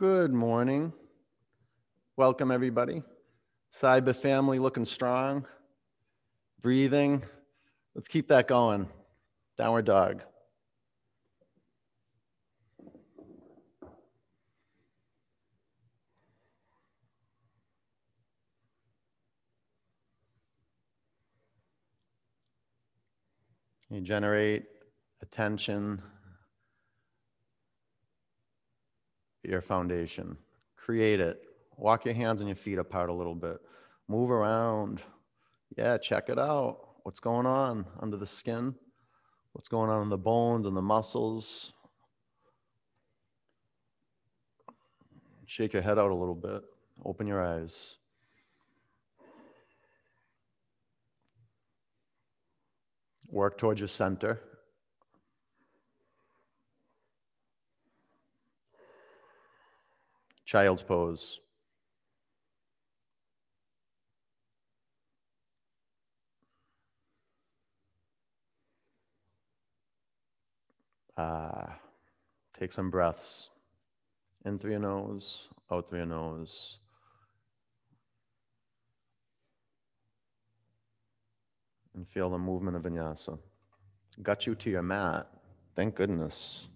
Good morning. Welcome, everybody. Cyber family looking strong, breathing. Let's keep that going. Downward dog. You generate attention, your foundation. Create it. Walk your hands and your feet apart a little bit. Move around. Yeah, check it out. What's going on under the skin? What's going on in the bones and the muscles? Shake your head out a little bit. Open your eyes. Work towards your center. Child's pose. Uh, take some breaths in through your nose, out through your nose. And feel the movement of vinyasa. Got you to your mat. Thank goodness.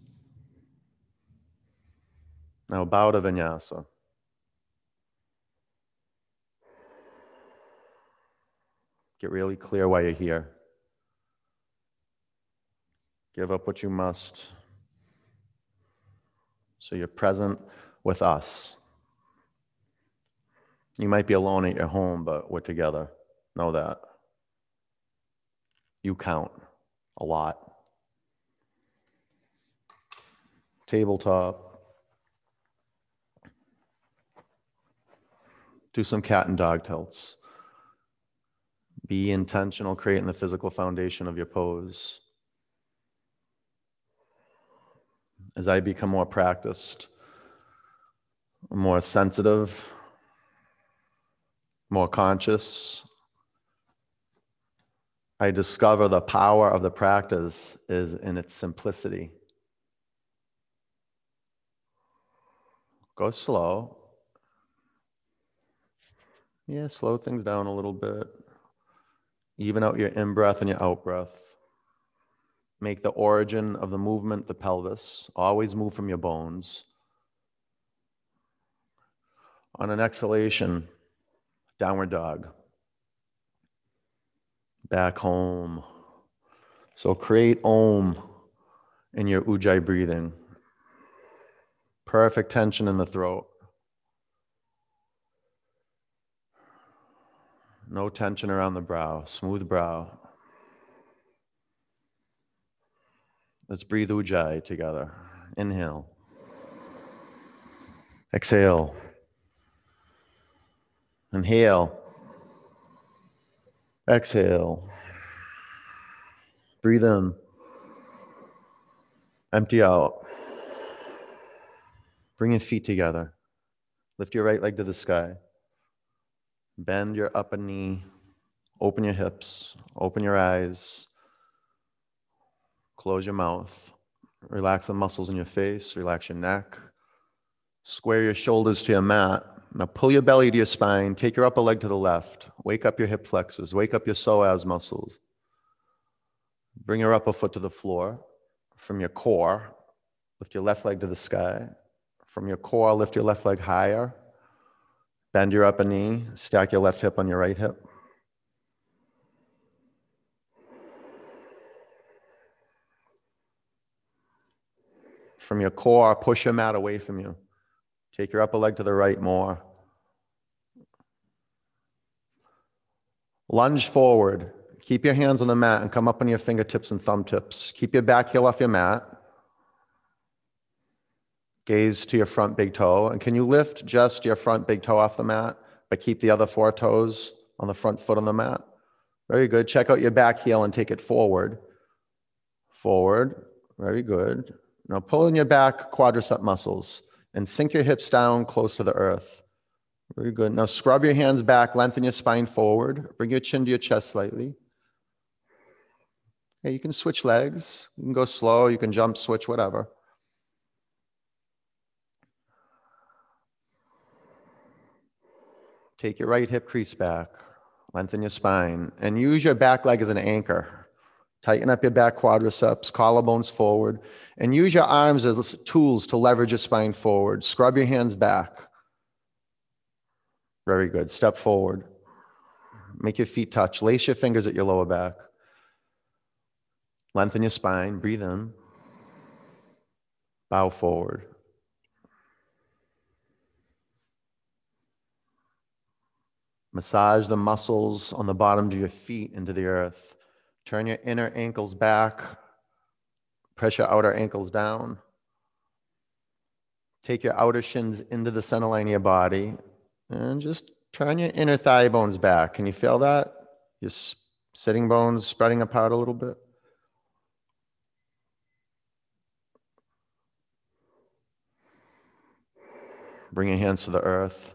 Now bow to vinyasa. Get really clear why you're here. Give up what you must. So you're present with us. You might be alone at your home, but we're together. Know that. You count a lot. Tabletop. Do some cat and dog tilts. Be intentional, creating the physical foundation of your pose. As I become more practiced, more sensitive, more conscious, I discover the power of the practice is in its simplicity. Go slow. Yeah, slow things down a little bit. Even out your in breath and your out breath. Make the origin of the movement the pelvis. Always move from your bones. On an exhalation, downward dog. Back home. So create om in your ujjayi breathing. Perfect tension in the throat. No tension around the brow, smooth brow. Let's breathe ujjayi together. Inhale. Exhale. Inhale. Exhale. Breathe in. Empty out. Bring your feet together. Lift your right leg to the sky. Bend your upper knee. Open your hips. Open your eyes. Close your mouth. Relax the muscles in your face. Relax your neck. Square your shoulders to your mat. Now pull your belly to your spine. Take your upper leg to the left. Wake up your hip flexors. Wake up your psoas muscles. Bring your upper foot to the floor. From your core, lift your left leg to the sky. From your core, lift your left leg higher. Bend your upper knee. Stack your left hip on your right hip. From your core, push your mat away from you. Take your upper leg to the right more. Lunge forward. Keep your hands on the mat and come up on your fingertips and thumb tips. Keep your back heel off your mat. Gaze to your front big toe. And can you lift just your front big toe off the mat, but keep the other four toes on the front foot on the mat? Very good. Check out your back heel and take it forward. Forward. Very good. Now pull in your back quadricep muscles and sink your hips down close to the earth. Very good. Now scrub your hands back, lengthen your spine forward, bring your chin to your chest slightly. Okay, you can switch legs. You can go slow, you can jump, switch, whatever. Take your right hip crease back. Lengthen your spine and use your back leg as an anchor. Tighten up your back quadriceps, collarbones forward, and use your arms as tools to leverage your spine forward. Scrub your hands back. Very good. Step forward. Make your feet touch. Lace your fingers at your lower back. Lengthen your spine. Breathe in. Bow forward. Massage the muscles on the bottoms of your feet into the earth. Turn your inner ankles back. Press your outer ankles down. Take your outer shins into the center line of your body and just turn your inner thigh bones back. Can you feel that? Your sitting bones spreading apart a little bit. Bring your hands to the earth.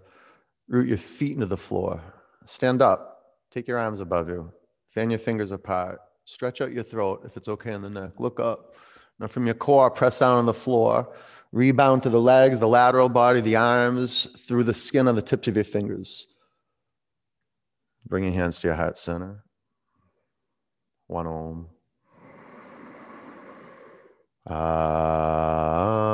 Root your feet into the floor. Stand up. Take your arms above you. Fan your fingers apart. Stretch out your throat if it's okay in the neck. Look up. Now, from your core, press down on the floor. Rebound to the legs, the lateral body, the arms, through the skin on the tips of your fingers. Bring your hands to your heart center. One om. Uh,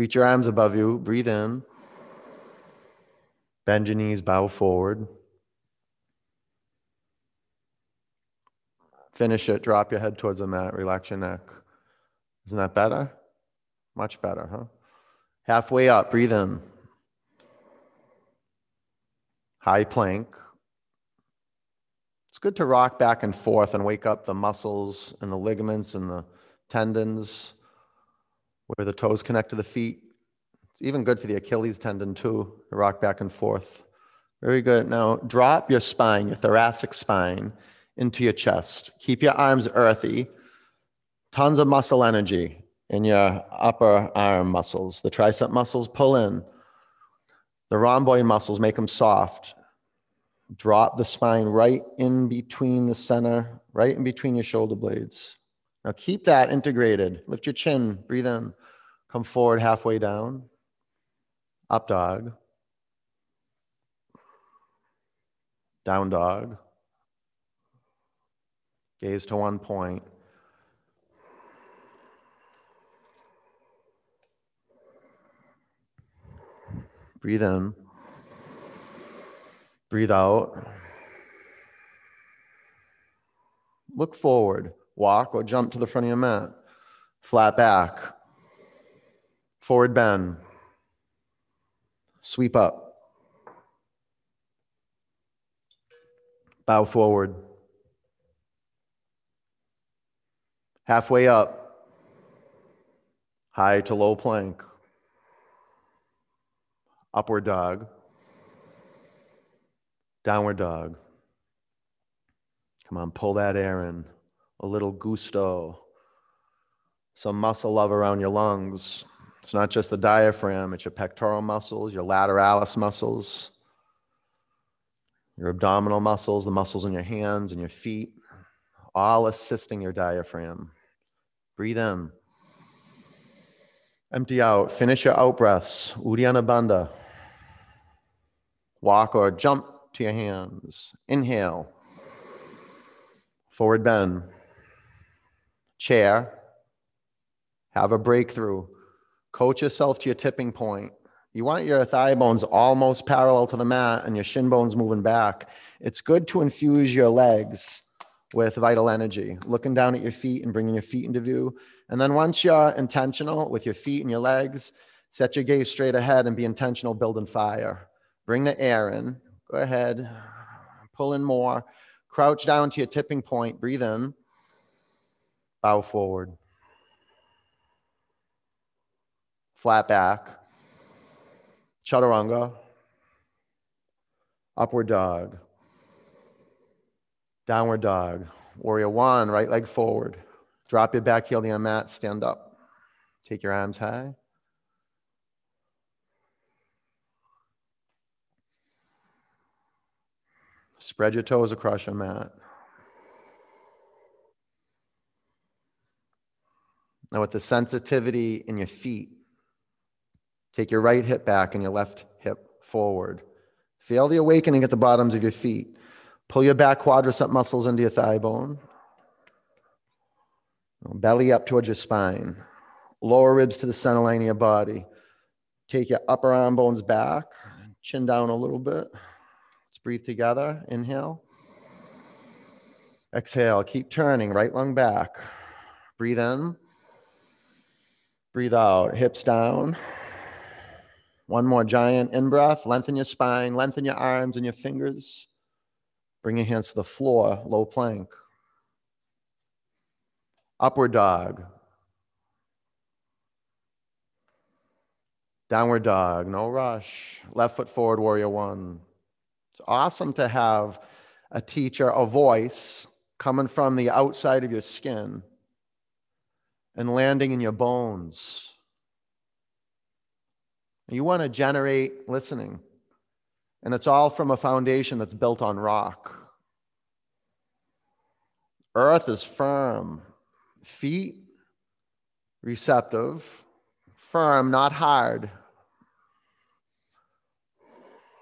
Reach your arms above you. Breathe in. Bend your knees, bow forward. Finish it. Drop your head towards the mat. Relax your neck. Isn't that better? Much better, huh? Halfway up, breathe in. High plank. It's good to rock back and forth and wake up the muscles and the ligaments and the tendons where the toes connect to the feet. It's even good for the Achilles tendon too, to rock back and forth. Very good. Now drop your spine, your thoracic spine, into your chest. Keep your arms earthy. Tons of muscle energy in your upper arm muscles. The tricep muscles pull in. The rhomboid muscles make them soft. Drop the spine right in between the center, right in between your shoulder blades. Now keep that integrated. Lift your chin, breathe in. Come forward halfway down. Up dog. Down dog. Gaze to one point. Breathe in. Breathe out. Look forward walk or jump to the front of your mat. Flat back, forward bend, sweep up, bow forward, halfway up, high to low plank, upward dog, downward dog. Come on, pull that air in a little gusto, some muscle love around your lungs. It's not just the diaphragm, it's your pectoral muscles, your lateralis muscles, your abdominal muscles, the muscles in your hands and your feet, all assisting your diaphragm. Breathe in. Empty out. Finish your out breaths. Uddiyana Bandha. Walk or jump to your hands. Inhale. Forward bend chair, have a breakthrough, coach yourself to your tipping point. You want your thigh bones almost parallel to the mat and your shin bones moving back. It's good to infuse your legs with vital energy, looking down at your feet and bringing your feet into view. And then once you're intentional with your feet and your legs, set your gaze straight ahead and be intentional building fire. Bring the air in. Go ahead. Pull in more. Crouch down to your tipping point. Breathe in. Bow forward. Flat back. Chaturanga. Upward dog. Downward dog. Warrior one, right leg forward. Drop your back heel to your mat, stand up. Take your arms high. Spread your toes across your mat. Now, with the sensitivity in your feet, take your right hip back and your left hip forward. Feel the awakening at the bottoms of your feet. Pull your back quadricep muscles into your thigh bone. Belly up towards your spine. Lower ribs to the center line of your body. Take your upper arm bones back. Chin down a little bit. Let's breathe together. Inhale. Exhale. Keep turning. Right lung back. Breathe in. Breathe out. Hips down. One more giant in breath. Lengthen your spine. Lengthen your arms and your fingers. Bring your hands to the floor. Low plank. Upward dog. Downward dog, no rush. Left foot forward, warrior one. It's awesome to have a teacher, a voice coming from the outside of your skin and landing in your bones. You want to generate listening, and it's all from a foundation that's built on rock. Earth is firm, feet receptive, firm, not hard.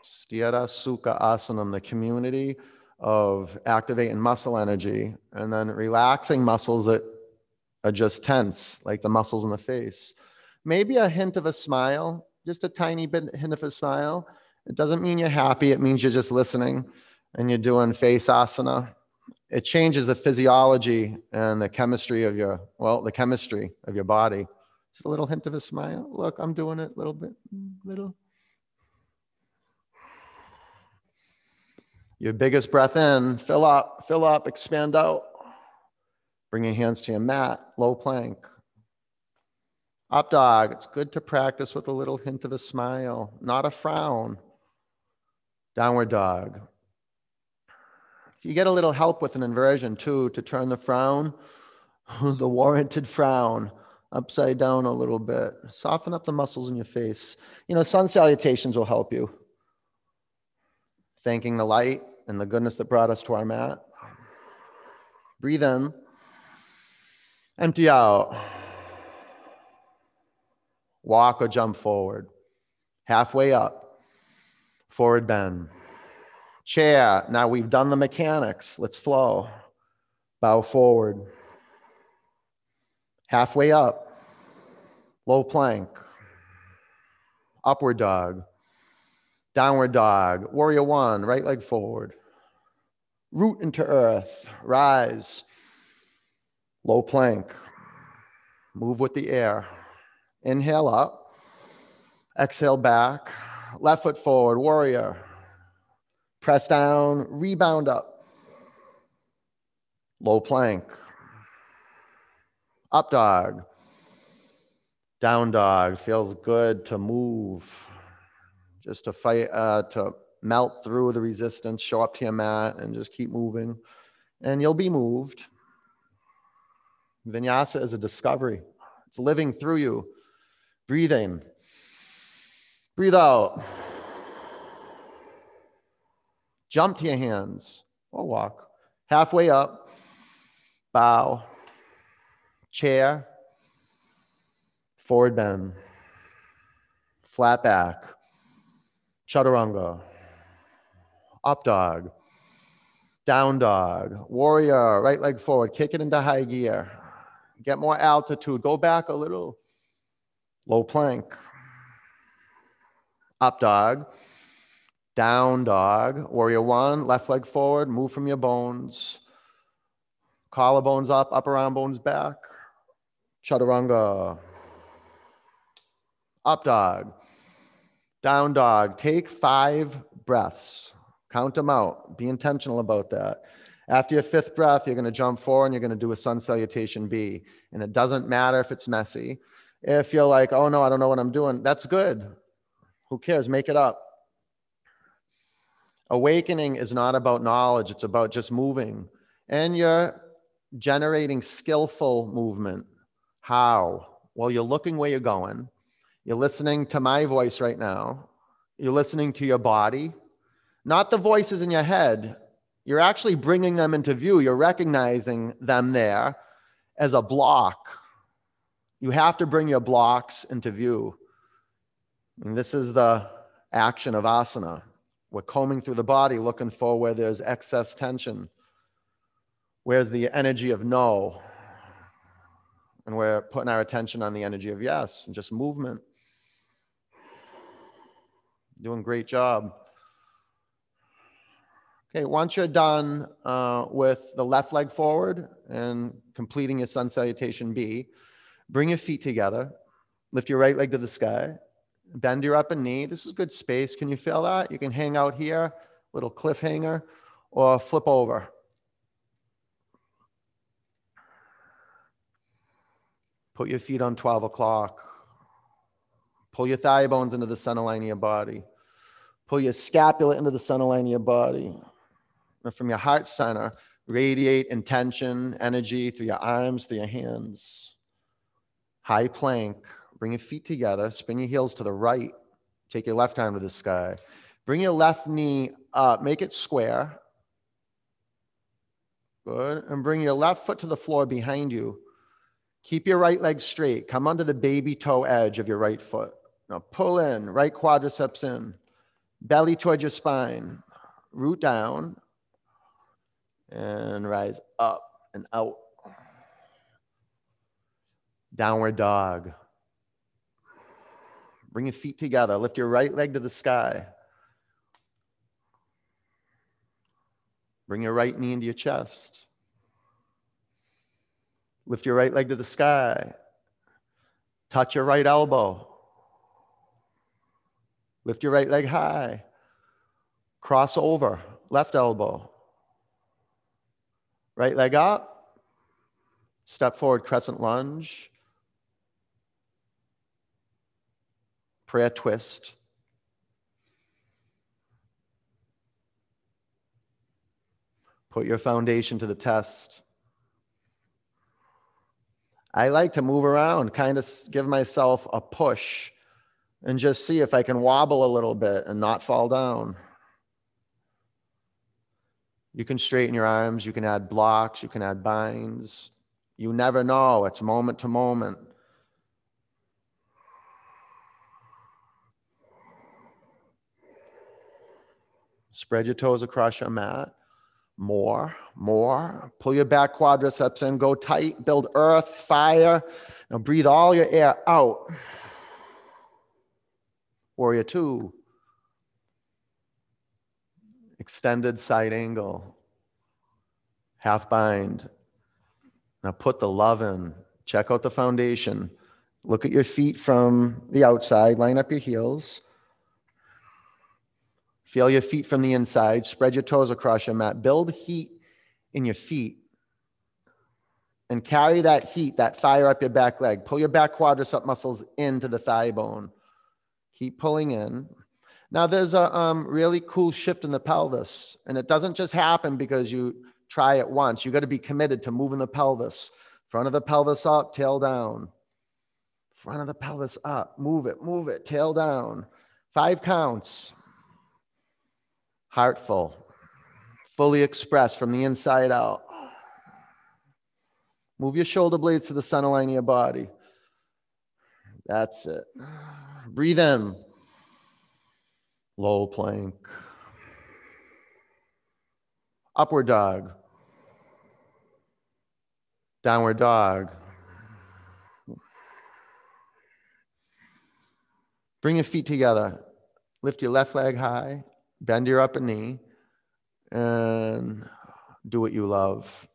Sthira Sukha Asanam, the community of activating muscle energy and then relaxing muscles that are just tense, like the muscles in the face. Maybe a hint of a smile, just a tiny bit hint of a smile. It doesn't mean you're happy, it means you're just listening and you're doing face asana. It changes the physiology and the chemistry of your, well, the chemistry of your body. Just a little hint of a smile. Look, I'm doing it a little bit, little. Your biggest breath in, fill up, fill up, expand out. Bring your hands to your mat, low plank. Up dog, it's good to practice with a little hint of a smile, not a frown. Downward dog. So you get a little help with an inversion too to turn the frown, the warranted frown, upside down a little bit. Soften up the muscles in your face. You know, sun salutations will help you thanking the light and the goodness that brought us to our mat. Breathe in, empty out. Walk or jump forward. Halfway up, forward bend. Chair. Now we've done the mechanics. Let's flow. Bow forward. Halfway up, low plank. Upward dog. Downward dog, warrior one, right leg forward. Root into earth, rise. Low plank. Move with the air. Inhale up. Exhale back. Left foot forward, warrior. Press down, rebound up. Low plank. Up dog. Down dog. Feels good to move just to fight, uh, to melt through the resistance, show up to your mat, and just keep moving. And you'll be moved. Vinyasa is a discovery, it's living through you. Breathing. Breathe out. Jump to your hands. Or walk. Halfway up, bow, chair, forward bend, flat back. Chaturanga, up dog, down dog, warrior, right leg forward, kick it into high gear, get more altitude, go back a little, low plank, up dog, down dog, warrior one, left leg forward, move from your bones, collarbones up, upper arm bones back, chaturanga, up dog, down dog. Take five breaths. Count them out. Be intentional about that. After your fifth breath, you're going to jump forward and you're going to do a sun salutation B. And it doesn't matter if it's messy. If you're like, oh no, I don't know what I'm doing, that's good. Who cares? Make it up. Awakening is not about knowledge, it's about just moving. And you're generating skillful movement. How? Well, you're looking where you're going you're listening to my voice right now. You're listening to your body, not the voices in your head. You're actually bringing them into view. You're recognizing them there as a block. You have to bring your blocks into view. And this is the action of asana. We're combing through the body looking for where there's excess tension. Where's the energy of no? And we're putting our attention on the energy of yes and just movement. Doing great job. Okay, once you're done uh, with the left leg forward and completing your sun salutation B, bring your feet together, lift your right leg to the sky, bend your upper knee. This is good space. Can you feel that? You can hang out here, little cliffhanger, or flip over. Put your feet on 12 o'clock. Pull your thigh bones into the center line of your body. Pull your scapula into the center line of your body. From your heart center, radiate intention, energy through your arms, through your hands. High plank. Bring your feet together. Spin your heels to the right. Take your left arm to the sky. Bring your left knee up. Make it square. Good. And bring your left foot to the floor behind you. Keep your right leg straight. Come onto the baby toe edge of your right foot. Now pull in, right quadriceps in, belly towards your spine, root down, and rise up and out. Downward dog. Bring your feet together. Lift your right leg to the sky. Bring your right knee into your chest. Lift your right leg to the sky. Touch your right elbow. Lift your right leg high. Cross over, left elbow. Right leg up. Step forward, crescent lunge. Prayer twist. Put your foundation to the test. I like to move around, kind of give myself a push and just see if I can wobble a little bit and not fall down. You can straighten your arms, you can add blocks, you can add binds. You never know, it's moment to moment. Spread your toes across your mat. More, more. Pull your back quadriceps in, go tight, build earth, fire. Now breathe all your air out. Warrior two. Extended side angle. Half bind. Now put the love in. Check out the foundation. Look at your feet from the outside. Line up your heels. Feel your feet from the inside. Spread your toes across your mat. Build heat in your feet. And carry that heat, that fire up your back leg. Pull your back quadricep muscles into the thigh bone. Keep pulling in. Now, there's a um, really cool shift in the pelvis. And it doesn't just happen because you try it once. You got to be committed to moving the pelvis. Front of the pelvis up, tail down. Front of the pelvis up. Move it, move it, tail down. Five counts heartful, fully expressed from the inside out. Move your shoulder blades to the center line of your body. That's it. Breathe in. Low plank. Upward dog. Downward dog. Bring your feet together. Lift your left leg high bend your upper knee and do what you love.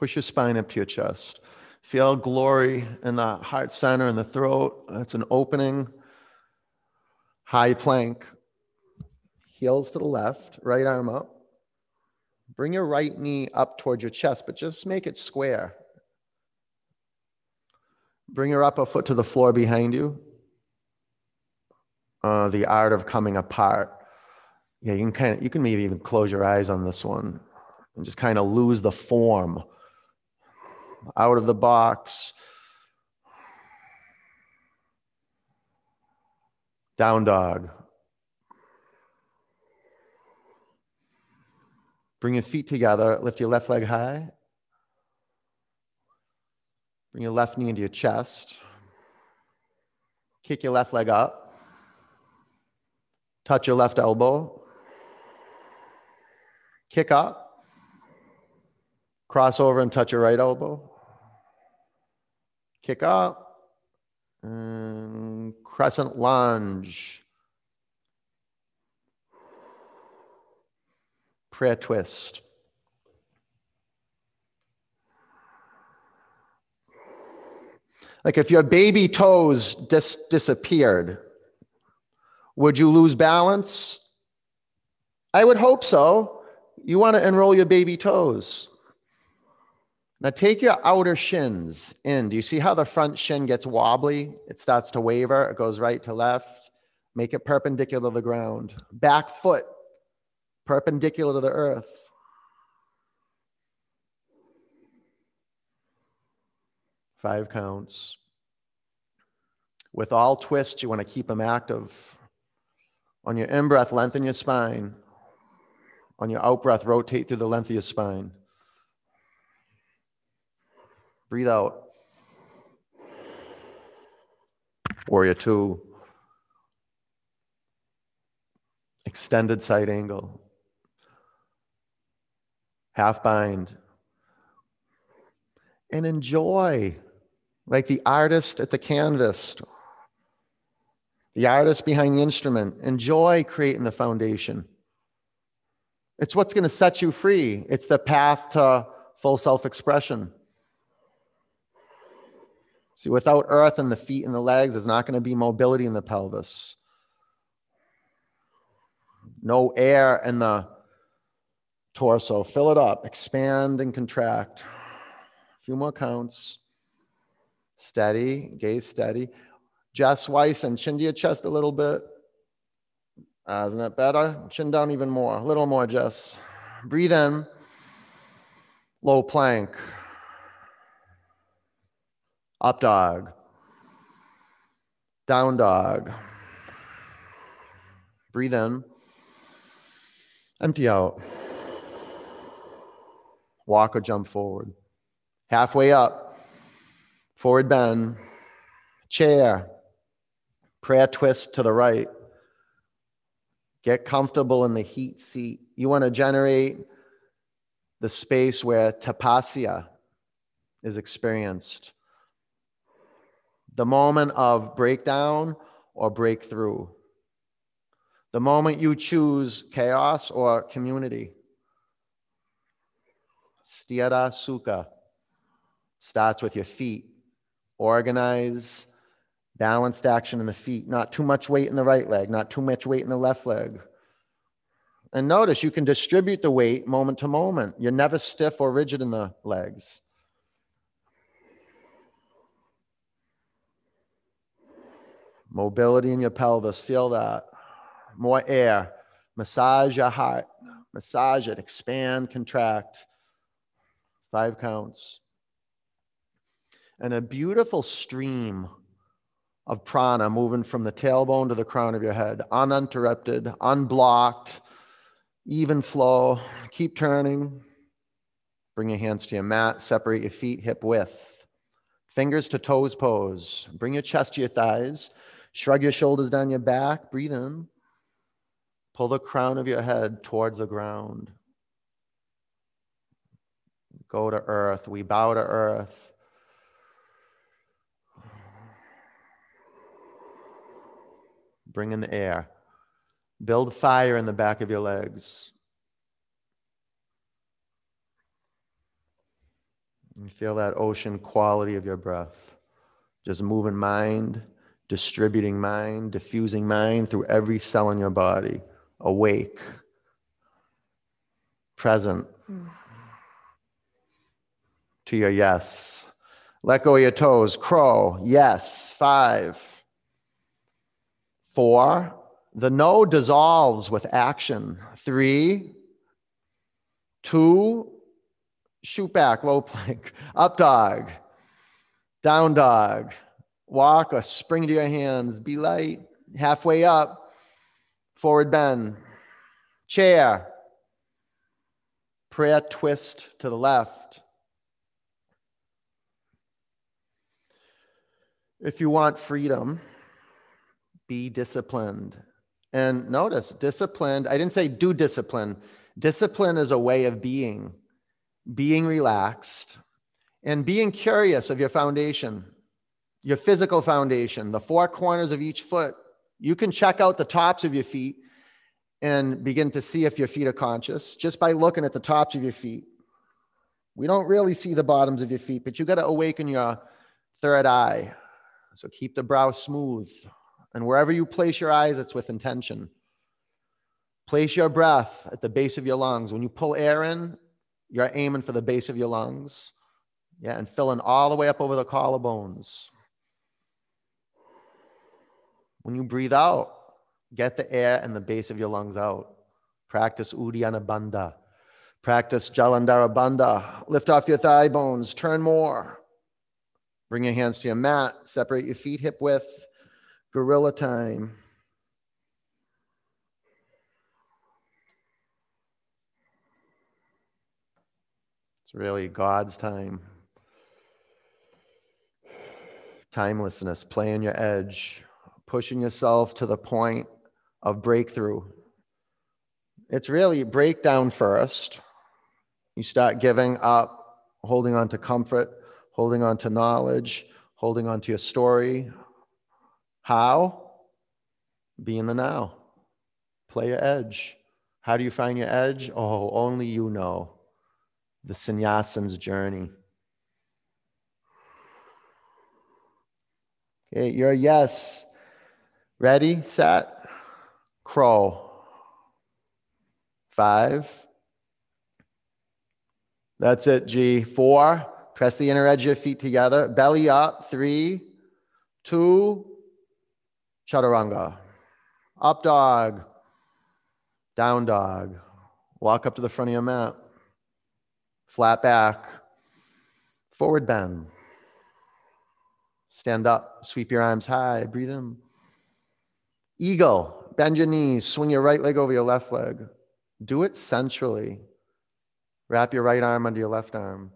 Push your spine up to your chest. Feel glory in the heart center and the throat. It's an opening. High plank. Heels to the left, right arm up. Bring your right knee up towards your chest, but just make it square. Bring your upper foot to the floor behind you. Uh, the art of coming apart. Yeah, you can kind of, you can maybe even close your eyes on this one and just kind of lose the form out of the box, down dog. Bring your feet together, lift your left leg high. Bring your left knee into your chest. Kick your left leg up. Touch your left elbow. Kick up. Cross over and touch your right elbow. Kick up. And crescent lunge. Prayer twist. Like if your baby toes dis- disappeared, would you lose balance? I would hope so. You want to enroll your baby toes. Now take your outer shins in. Do you see how the front shin gets wobbly? It starts to waver, it goes right to left. Make it perpendicular to the ground. Back foot perpendicular to the earth. Five counts. With all twists, you want to keep them active. On your in breath, lengthen your spine. On your out breath, rotate through the length of your spine. Breathe out. Warrior two. Extended side angle. Half bind. And enjoy like the artist at the canvas, the artist behind the instrument. Enjoy creating the foundation. It's what's going to set you free. It's the path to full self expression. See, without earth and the feet and the legs, there's not going to be mobility in the pelvis. No air in the torso. Fill it up, expand and contract. A few more counts. Steady, gaze steady. Jess Weiss and chin to your chest a little bit. Uh, isn't that better? Chin down even more. A little more, Jess. Breathe in. Low plank. Up dog. Down dog. Breathe in. Empty out. Walk or jump forward. Halfway up forward bend, chair, prayer twist to the right. Get comfortable in the heat seat. You want to generate the space where tapasya is experienced. The moment of breakdown or breakthrough. The moment you choose chaos or community. Sthira Sukha starts with your feet organize, balanced action in the feet, not too much weight in the right leg, not too much weight in the left leg. And notice you can distribute the weight moment to moment. You're never stiff or rigid in the legs. Mobility in your pelvis, feel that. More air. Massage your heart. Massage it, expand, contract. Five counts and a beautiful stream of prana moving from the tailbone to the crown of your head, uninterrupted, unblocked, even flow. Keep turning. Bring your hands to your mat, separate your feet hip width. Fingers to toes pose. Bring your chest to your thighs. Shrug your shoulders down your back. Breathe in. Pull the crown of your head towards the ground. Go to earth. We bow to earth. Bring in the air. Build fire in the back of your legs. And feel that ocean quality of your breath. Just moving mind, distributing mind, diffusing mind through every cell in your body. Awake, present mm. to your yes. Let go of your toes. Crow, yes. Five. Four, the no dissolves with action. Three, two, shoot back, low plank, up dog, down dog, walk or spring to your hands, be light, halfway up, forward bend, chair, prayer twist to the left. If you want freedom, be disciplined. And notice, disciplined, I didn't say do discipline. Discipline is a way of being, being relaxed and being curious of your foundation, your physical foundation, the four corners of each foot. You can check out the tops of your feet and begin to see if your feet are conscious just by looking at the tops of your feet. We don't really see the bottoms of your feet, but you got to awaken your third eye. So keep the brow smooth. And wherever you place your eyes, it's with intention. Place your breath at the base of your lungs. When you pull air in, you're aiming for the base of your lungs. Yeah, and filling all the way up over the collarbones. When you breathe out, get the air and the base of your lungs out. Practice Uddiyana Bandha. Practice Jalandhara Bandha. Lift off your thigh bones, turn more. Bring your hands to your mat, separate your feet hip width. Gorilla time. It's really God's time. Timelessness, playing your edge, pushing yourself to the point of breakthrough. It's really breakdown first. You start giving up, holding on to comfort, holding on to knowledge, holding on to your story. How? Be in the now. Play your edge. How do you find your edge? Oh, only you know. The sannyasin's journey. Okay, your yes. Ready, set, crow. Five. That's it, G. Four. Press the inner edge of your feet together. Belly up. Three, two, chaturanga. Up dog. Down dog. Walk up to the front of your mat. Flat back. Forward bend. Stand up, sweep your arms high, breathe in. Eagle, bend your knees, swing your right leg over your left leg. Do it centrally. Wrap your right arm under your left arm.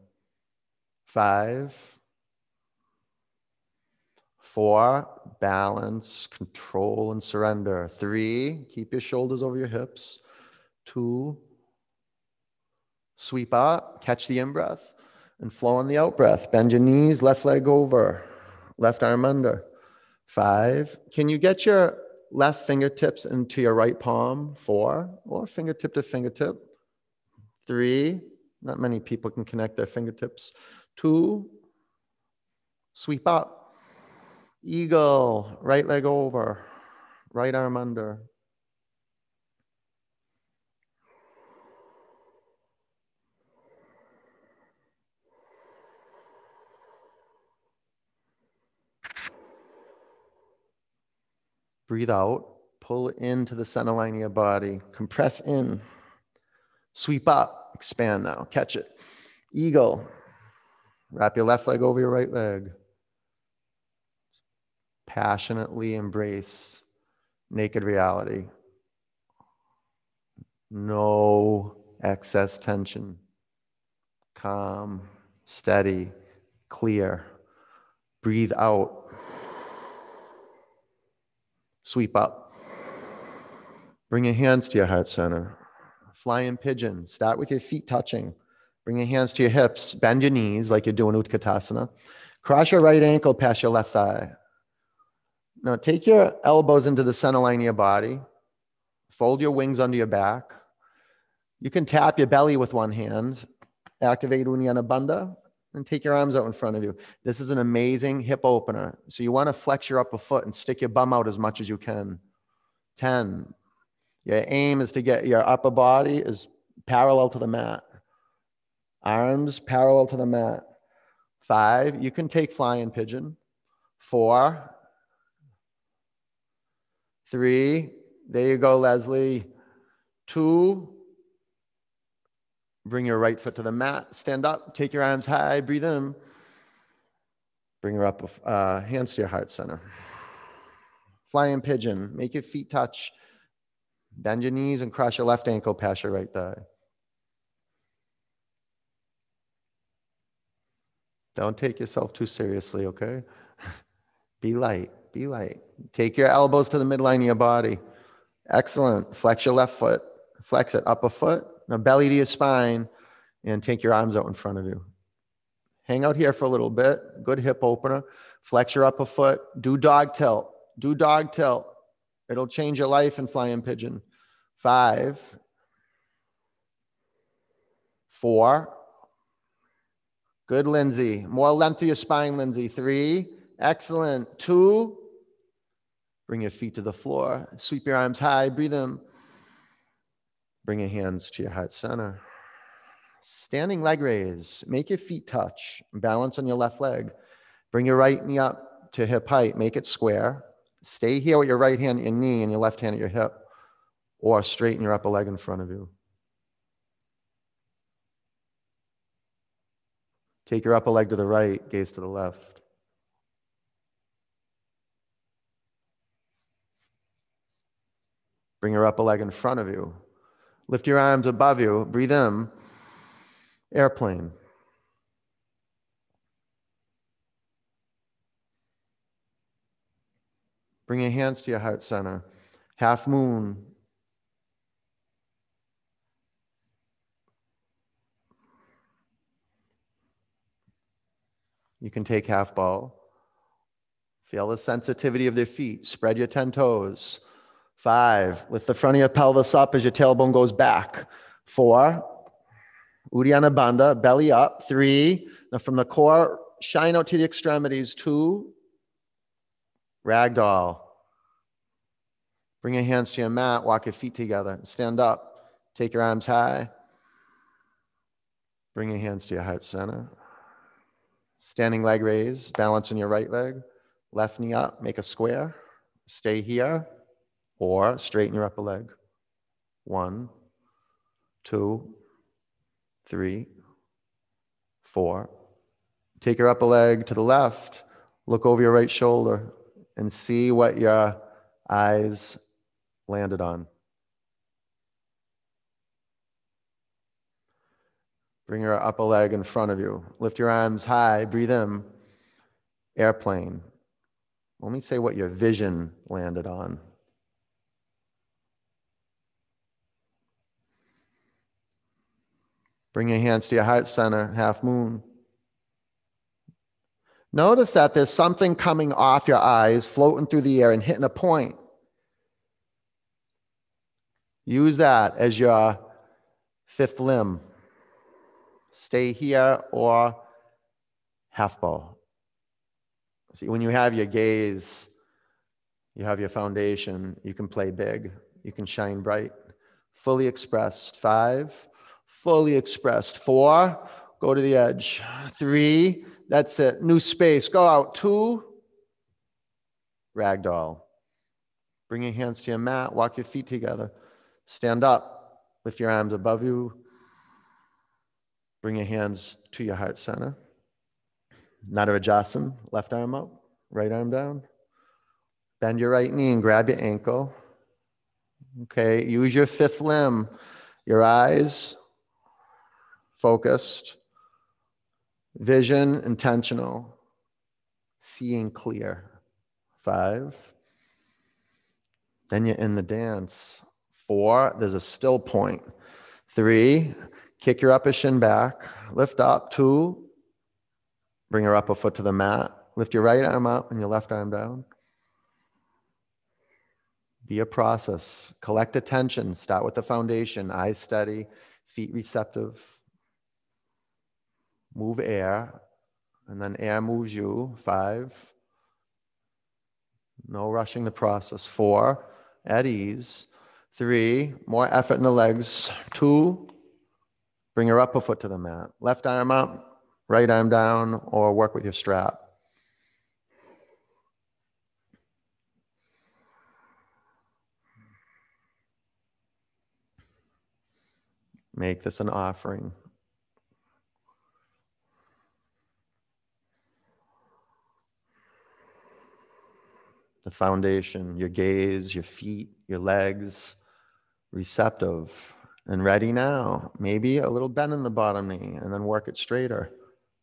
Five, four, balance, control, and surrender. Three, keep your shoulders over your hips. Two, sweep up, catch the in breath, and flow on the out breath. Bend your knees, left leg over left arm under. Five. Can you get your left fingertips into your right palm? Four. Or fingertip to fingertip. Three. Not many people can connect their fingertips. Two. Sweep up. Eagle. Right leg over. Right arm under. Breathe out, pull into the center line of your body, compress in, sweep up, expand now, catch it. Eagle, wrap your left leg over your right leg. Passionately embrace naked reality. No excess tension. Calm, steady, clear. Breathe out Sweep up. Bring your hands to your heart center. Flying pigeon. Start with your feet touching. Bring your hands to your hips. Bend your knees like you're doing Utkatasana. Cross your right ankle past your left thigh. Now take your elbows into the center line of your body. Fold your wings under your back. You can tap your belly with one hand. Activate Uddiyana Bandha and take your arms out in front of you. This is an amazing hip opener. So you want to flex your upper foot and stick your bum out as much as you can. 10. Your aim is to get your upper body is parallel to the mat. Arms parallel to the mat. Five, you can take flying pigeon. Four. Three, there you go, Leslie. Two, Bring your right foot to the mat. Stand up. Take your arms high. Breathe in. Bring your up uh, hands to your heart center. Flying pigeon. Make your feet touch. Bend your knees and cross your left ankle past your right thigh. Don't take yourself too seriously, okay? be light, be light. Take your elbows to the midline of your body. Excellent. Flex your left foot, flex it up a foot, now belly to your spine and take your arms out in front of you. Hang out here for a little bit. Good hip opener. Flex your upper foot. Do dog tilt. Do dog tilt. It'll change your life in flying pigeon. Five, four. Good, Lindsay. More length to your spine, Lindsay. Three. Excellent. Two. Bring your feet to the floor. Sweep your arms high. Breathe in. Bring your hands to your heart center. Standing leg raise. Make your feet touch. Balance on your left leg. Bring your right knee up to hip height. Make it square. Stay here with your right hand at your knee and your left hand at your hip, or straighten your upper leg in front of you. Take your upper leg to the right, gaze to the left. Bring your upper leg in front of you. Lift your arms above you. Breathe in. Airplane. Bring your hands to your heart center. Half moon. You can take half bow. Feel the sensitivity of their feet. Spread your 10 toes. Five, lift the front of your pelvis up as your tailbone goes back. Four, Uddiyana Bandha, belly up. Three, now from the core, shine out to the extremities. Two, Ragdoll. Bring your hands to your mat, walk your feet together. Stand up, take your arms high. Bring your hands to your heart center. Standing leg raise, balance on your right leg. Left knee up, make a square. Stay here or straighten your upper leg. One, two, three, four. Take your upper leg to the left. Look over your right shoulder and see what your eyes landed on. Bring your upper leg in front of you. Lift your arms high. Breathe in. Airplane. Let me say what your vision landed on. Bring your hands to your heart center, half moon. Notice that there's something coming off your eyes, floating through the air and hitting a point. Use that as your fifth limb. Stay here or half bow. See, when you have your gaze, you have your foundation, you can play big, you can shine bright. Fully expressed. Five, fully expressed. Four, go to the edge. Three, that's it. New space. Go out. Two, ragdoll. Bring your hands to your mat. Walk your feet together. Stand up. Lift your arms above you. Bring your hands to your heart center. Natarajasana. Left arm up. Right arm down. Bend your right knee and grab your ankle. Okay. Use your fifth limb. Your eyes focused Vision, intentional. Seeing clear. Five. Then you're in the dance. Four, there's a still point. Three, kick your upper shin back. Lift up. Two, bring your upper foot to the mat. Lift your right arm up and your left arm down. Be a process. Collect attention. Start with the foundation. Eyes steady, feet receptive move air, and then air moves you. Five. No rushing the process. Four, at ease. Three, more effort in the legs. Two, bring your upper foot to the mat. Left arm up, right arm down, or work with your strap. Make this an offering. The foundation, your gaze, your feet, your legs, receptive and ready now. Maybe a little bend in the bottom knee and then work it straighter.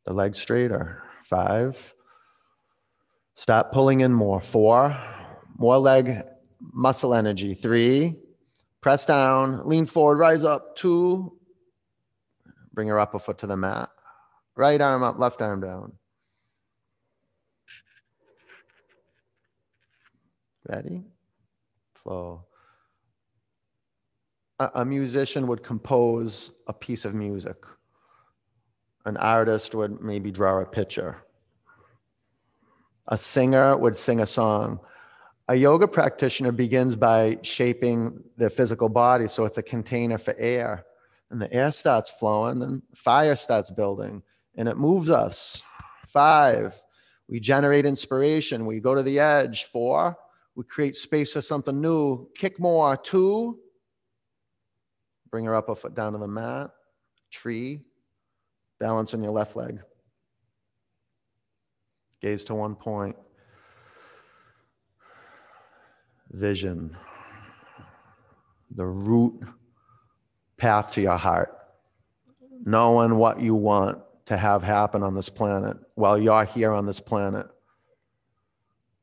the legs straighter. Five. Stop pulling in more. Four. More leg muscle energy. Three. Press down, lean forward, rise up. Two. Bring your upper foot to the mat. Right arm up, left arm down. Ready? Flow. A, a musician would compose a piece of music. An artist would maybe draw a picture. A singer would sing a song. A yoga practitioner begins by shaping their physical body so it's a container for air. And the air starts flowing, then fire starts building, and it moves us. Five, we generate inspiration. We go to the edge. Four, we create space for something new. Kick more. Two, bring her up a foot down to the mat. Tree, balance on your left leg. Gaze to one point. Vision, the root path to your heart, knowing what you want to have happen on this planet while you're here on this planet.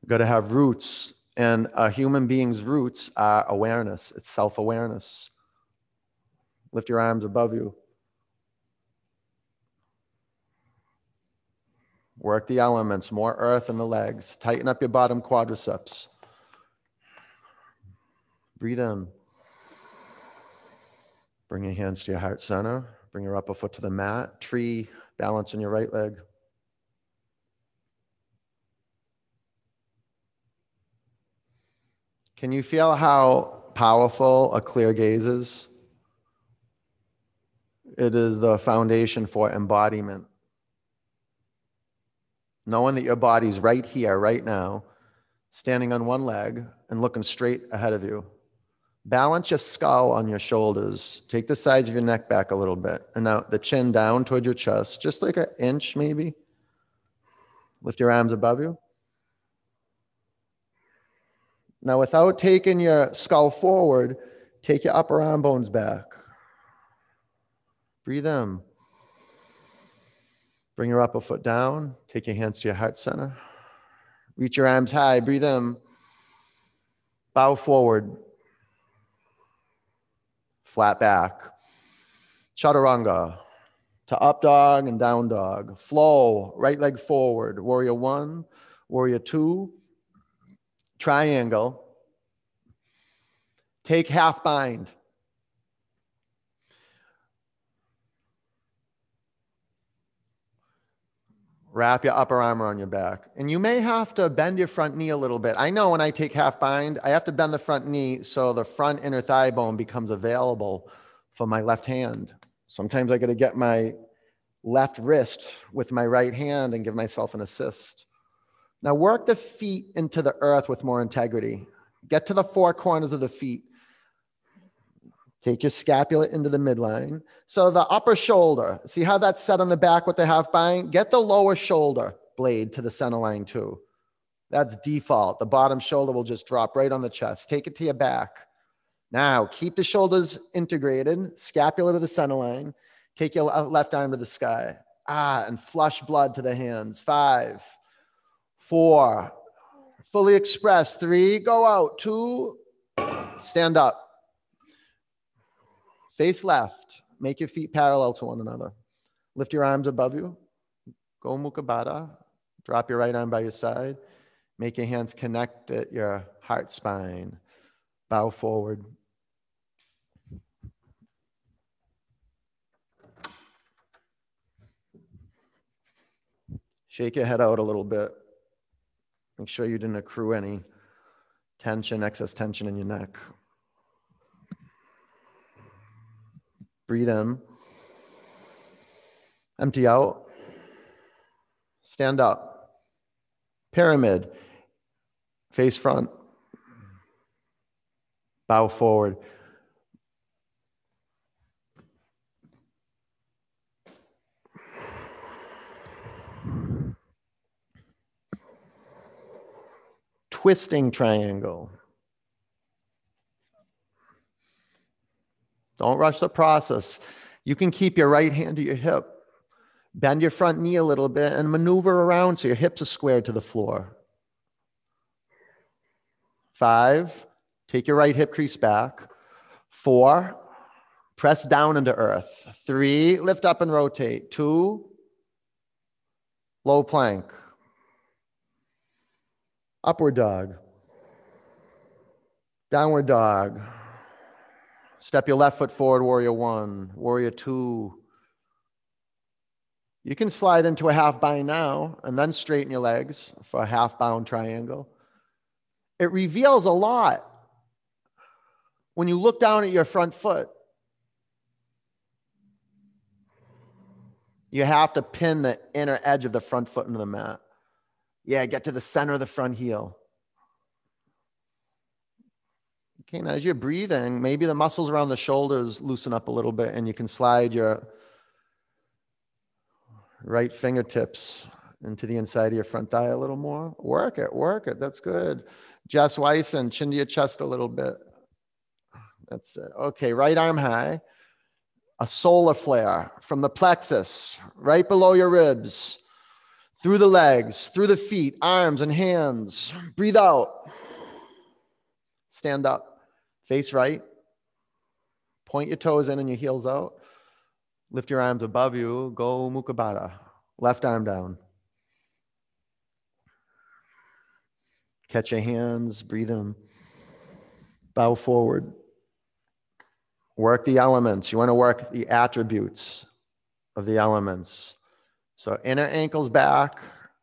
You've got to have roots, and a human being's roots are awareness, it's self awareness. Lift your arms above you. Work the elements, more earth in the legs. Tighten up your bottom quadriceps. Breathe in. Bring your hands to your heart center. Bring your upper foot to the mat. Tree, balance on your right leg. Can you feel how powerful a clear gaze is? It is the foundation for embodiment. Knowing that your body's right here, right now, standing on one leg and looking straight ahead of you. Balance your skull on your shoulders. Take the sides of your neck back a little bit. And now the chin down toward your chest, just like an inch maybe. Lift your arms above you. Now, without taking your skull forward, take your upper arm bones back. Breathe in. Bring your upper foot down. Take your hands to your heart center. Reach your arms high. Breathe in. Bow forward flat back. Chaturanga to up dog and down dog. Flow, right leg forward. Warrior one, warrior two, triangle. Take half bind. Wrap your upper arm around your back. And you may have to bend your front knee a little bit. I know when I take half bind, I have to bend the front knee so the front inner thigh bone becomes available for my left hand. Sometimes I got to get my left wrist with my right hand and give myself an assist. Now work the feet into the earth with more integrity. Get to the four corners of the feet. Take your scapula into the midline. So the upper shoulder, see how that's set on the back with the half bind? Get the lower shoulder blade to the center line too. That's default. The bottom shoulder will just drop right on the chest. Take it to your back. Now keep the shoulders integrated, scapula to the center line. Take your left arm to the sky. Ah, and flush blood to the hands. Five, four, fully express. Three, go out. Two, stand up. Face left. Make your feet parallel to one another. Lift your arms above you. Go Mukha Baddha. Drop your right arm by your side. Make your hands connect at your heart spine. Bow forward. Shake your head out a little bit. Make sure you didn't accrue any tension, excess tension in your neck. Breathe in. Empty out. Stand up. Pyramid. Face front. Bow forward. Twisting triangle. Don't rush the process. You can keep your right hand to your hip. Bend your front knee a little bit and maneuver around so your hips are squared to the floor. Five, take your right hip crease back. Four, press down into earth. Three, lift up and rotate. Two, low plank. Upward dog. Downward dog. Step your left foot forward, warrior one, warrior two. You can slide into a half bind now and then straighten your legs for a half bound triangle. It reveals a lot when you look down at your front foot. You have to pin the inner edge of the front foot into the mat. Yeah, get to the center of the front heel. Okay, now as you're breathing, maybe the muscles around the shoulders loosen up a little bit and you can slide your right fingertips into the inside of your front thigh a little more. Work it, work it. That's good. Jess Wyson, chin to your chest a little bit. That's it. Okay, right arm high. A solar flare from the plexus, right below your ribs, through the legs, through the feet, arms and hands. Breathe out. Stand up. Face right. Point your toes in and your heels out. Lift your arms above you. Go Mukha. Left arm down. Catch your hands, breathe in. Bow forward. Work the elements. You want to work the attributes of the elements. So inner ankles back,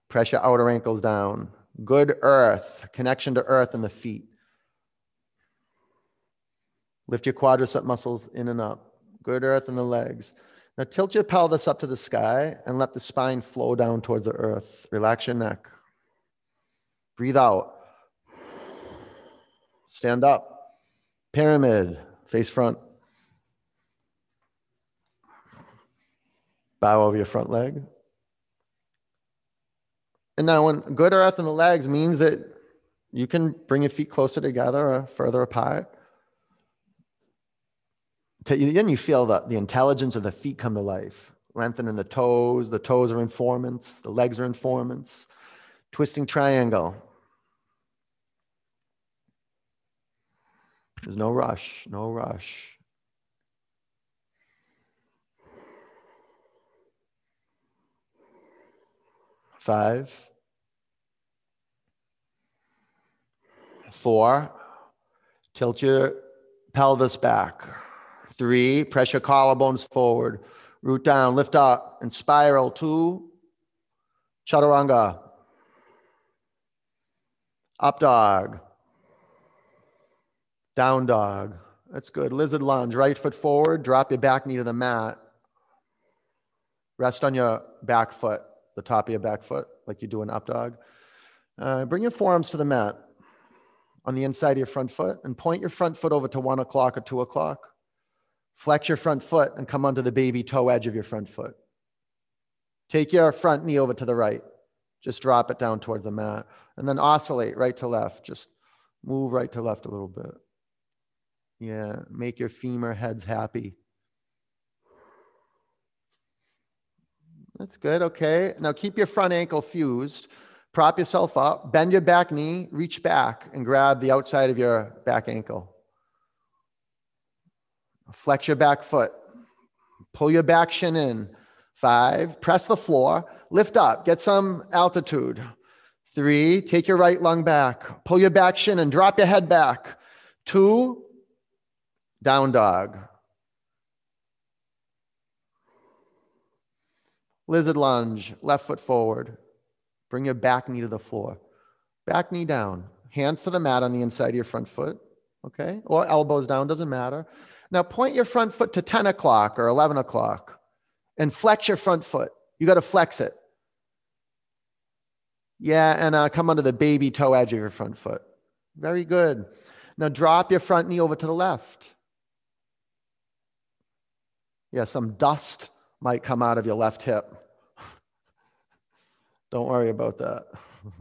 pressure outer ankles down. Good earth, connection to earth in the feet. Lift your quadricep muscles in and up. Good earth in the legs. Now tilt your pelvis up to the sky and let the spine flow down towards the earth. Relax your neck. Breathe out. Stand up. Pyramid. Face front. Bow over your front leg. And now, when good earth in the legs means that you can bring your feet closer together or further apart then you feel the, the intelligence of the feet come to life. Lengthening the toes, the toes are informants, the legs are informants. Twisting triangle. There's no rush, no rush. Five, four, tilt your pelvis back. Three, press your collarbones forward. Root down, lift up, and spiral. Two, chaturanga. Up dog. Down dog. That's good. Lizard lunge. Right foot forward. Drop your back knee to the mat. Rest on your back foot, the top of your back foot, like you do an up dog. Uh, bring your forearms to the mat on the inside of your front foot and point your front foot over to one o'clock or two o'clock. Flex your front foot and come onto the baby toe edge of your front foot. Take your front knee over to the right. Just drop it down towards the mat. And then oscillate right to left. Just move right to left a little bit. Yeah, make your femur heads happy. That's good. Okay. Now keep your front ankle fused. Prop yourself up. Bend your back knee. Reach back and grab the outside of your back ankle. Flex your back foot. Pull your back shin in. Five, press the floor. Lift up. Get some altitude. Three, take your right lung back. Pull your back shin and drop your head back. Two, down dog. Lizard lunge, left foot forward. Bring your back knee to the floor. Back knee down. Hands to the mat on the inside of your front foot. Okay? Or elbows down, doesn't matter. Now point your front foot to 10 o'clock or 11 o'clock and flex your front foot. You got to flex it. Yeah, and uh, come under the baby toe edge of your front foot. Very good. Now drop your front knee over to the left. Yeah, some dust might come out of your left hip. Don't worry about that.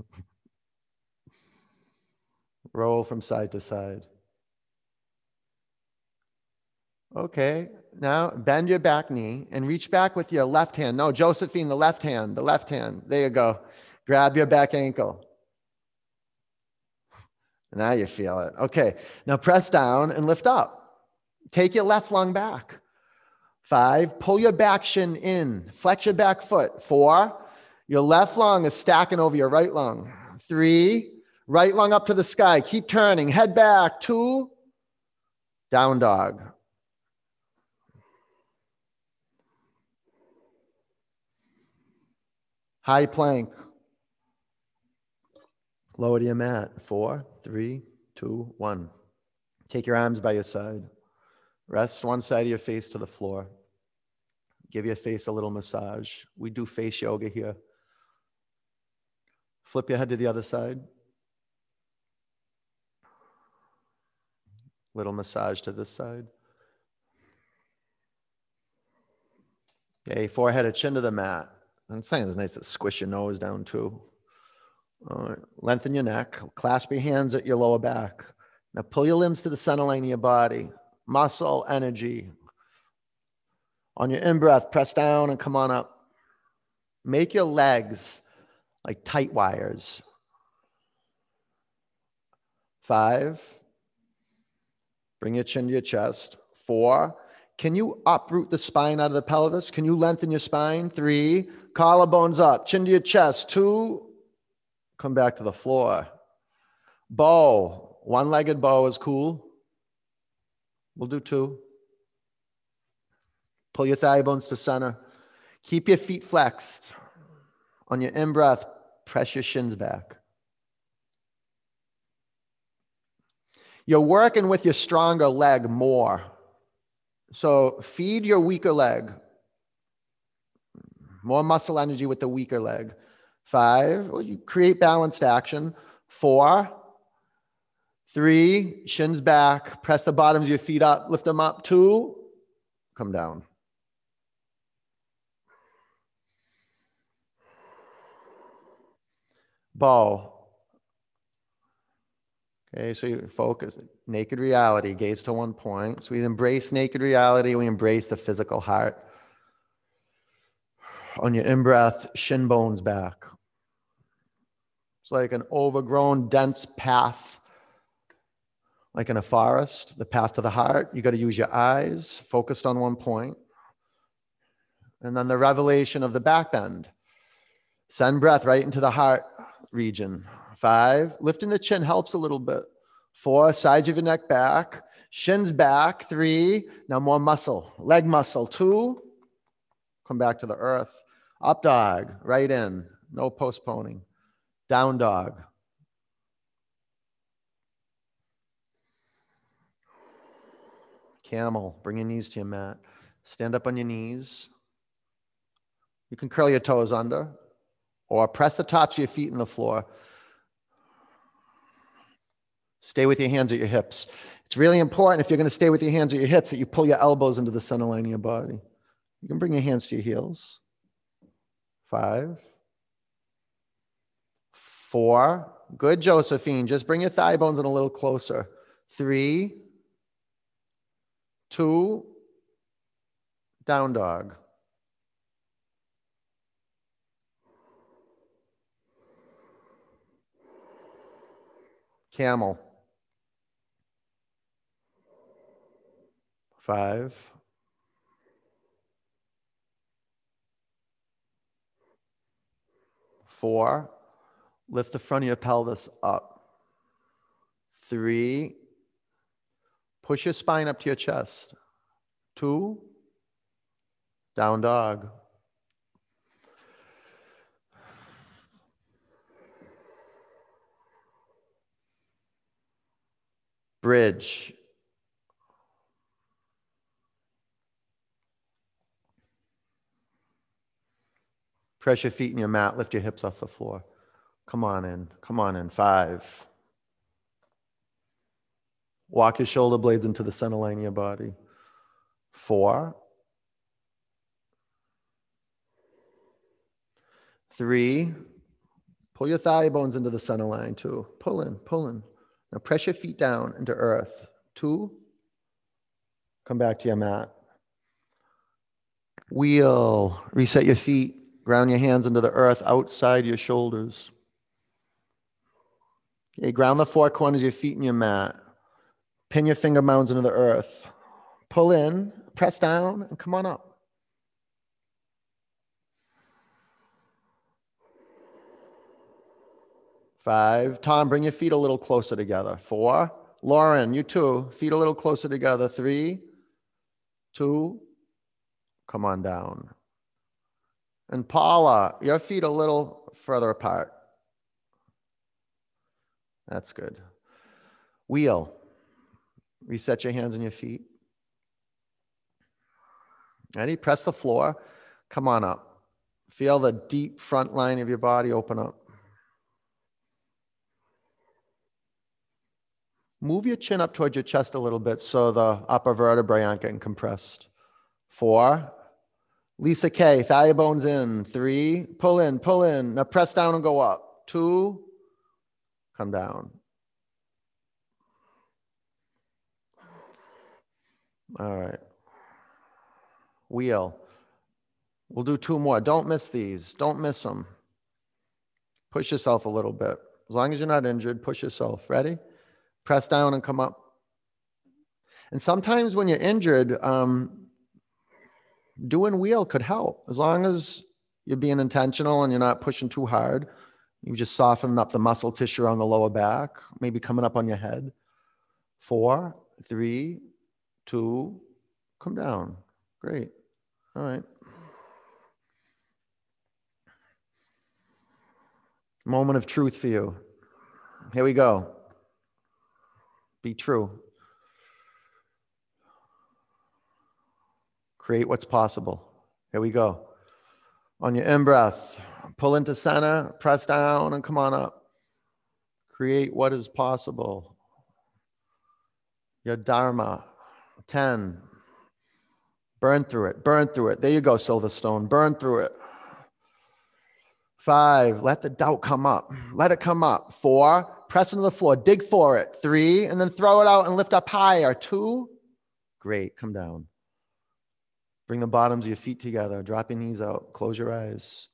Roll from side to side. Okay. Now bend your back knee and reach back with your left hand. No, Josephine, the left hand, the left hand. There you go. Grab your back ankle. Now you feel it. Okay. Now press down and lift up. Take your left lung back. Five, pull your back shin in. Flex your back foot. Four, your left lung is stacking over your right lung. Three, right lung up to the sky. Keep turning. Head back. Two, down dog. High plank. Lower to your mat. Four, three, two, one. Take your arms by your side. Rest one side of your face to the floor. Give your face a little massage. We do face yoga here. Flip your head to the other side. Little massage to this side. Okay, forehead or chin to the mat. I'm saying it's nice to squish your nose down too. All right. Lengthen your neck. Clasp your hands at your lower back. Now pull your limbs to the center line of your body. Muscle energy. On your in breath, press down and come on up. Make your legs like tight wires. Five. Bring your chin to your chest. Four. Can you uproot the spine out of the pelvis? Can you lengthen your spine? Three. Collarbones up. Chin to your chest. Two. Come back to the floor. Bow. One legged bow is cool. We'll do two. Pull your thigh bones to center. Keep your feet flexed. On your in breath, press your shins back. You're working with your stronger leg more. So feed your weaker leg. More muscle energy with the weaker leg. Five, you create balanced action. Four, three, shins back, press the bottoms of your feet up, lift them up. Two, come down. Bow. Okay, so you focus, naked reality, gaze to one point. So we embrace naked reality, we embrace the physical heart. On your in breath, shin bones back. It's like an overgrown, dense path, like in a forest, the path to the heart. You got to use your eyes, focused on one point. And then the revelation of the back bend. Send breath right into the heart region. Five, lifting the chin helps a little bit. Four, sides of your neck back, shins back. Three, now more muscle, leg muscle. Two, come back to the earth. Up dog, right in, no postponing. Down dog. Camel, bring your knees to your mat. Stand up on your knees. You can curl your toes under or press the tops of your feet in the floor. Stay with your hands at your hips. It's really important if you're going to stay with your hands at your hips that you pull your elbows into the center line of your body. You can bring your hands to your heels. Five, four. Good, Josephine. Just bring your thigh bones in a little closer. Three, two, down dog. Camel. Five. Four. Lift the front of your pelvis up. Three. Push your spine up to your chest. Two. Down dog. Bridge. Press your feet in your mat, lift your hips off the floor. Come on in, come on in. Five. Walk your shoulder blades into the center line of your body. Four. Three. Pull your thigh bones into the center line too. Pull in, pull in. Now press your feet down into earth. Two. Come back to your mat. Wheel. Reset your feet. Ground your hands into the earth outside your shoulders. Okay, ground the four corners of your feet in your mat. Pin your finger mounds into the earth. Pull in, press down, and come on up. Five. Tom, bring your feet a little closer together. Four. Lauren, you too. Feet a little closer together. Three, two, come on down. And Paula, your feet a little further apart. That's good. Wheel. Reset your hands and your feet. Ready? Press the floor. Come on up. Feel the deep front line of your body open up. Move your chin up towards your chest a little bit so the upper vertebrae aren't getting compressed. Four. Lisa K, thigh bones in. Three. Pull in, pull in. Now press down and go up. Two. Come down. All right. Wheel. We'll do two more. Don't miss these. Don't miss them. Push yourself a little bit. As long as you're not injured, push yourself. Ready? Press down and come up. And sometimes when you're injured, um, doing wheel could help as long as you're being intentional and you're not pushing too hard. You just soften up the muscle tissue on the lower back, maybe coming up on your head. Four, three, two, come down. Great. All right. Moment of truth for you. Here we go. Be true. Create what's possible. Here we go. On your in breath, pull into center, press down, and come on up. Create what is possible. Your Dharma, 10. Burn through it, burn through it. There you go, Silverstone. Burn through it. Five, let the doubt come up. Let it come up. Four, press into the floor, dig for it. Three, and then throw it out and lift up higher. Two, great, come down. Bring the bottoms of your feet together, drop your knees out, close your eyes.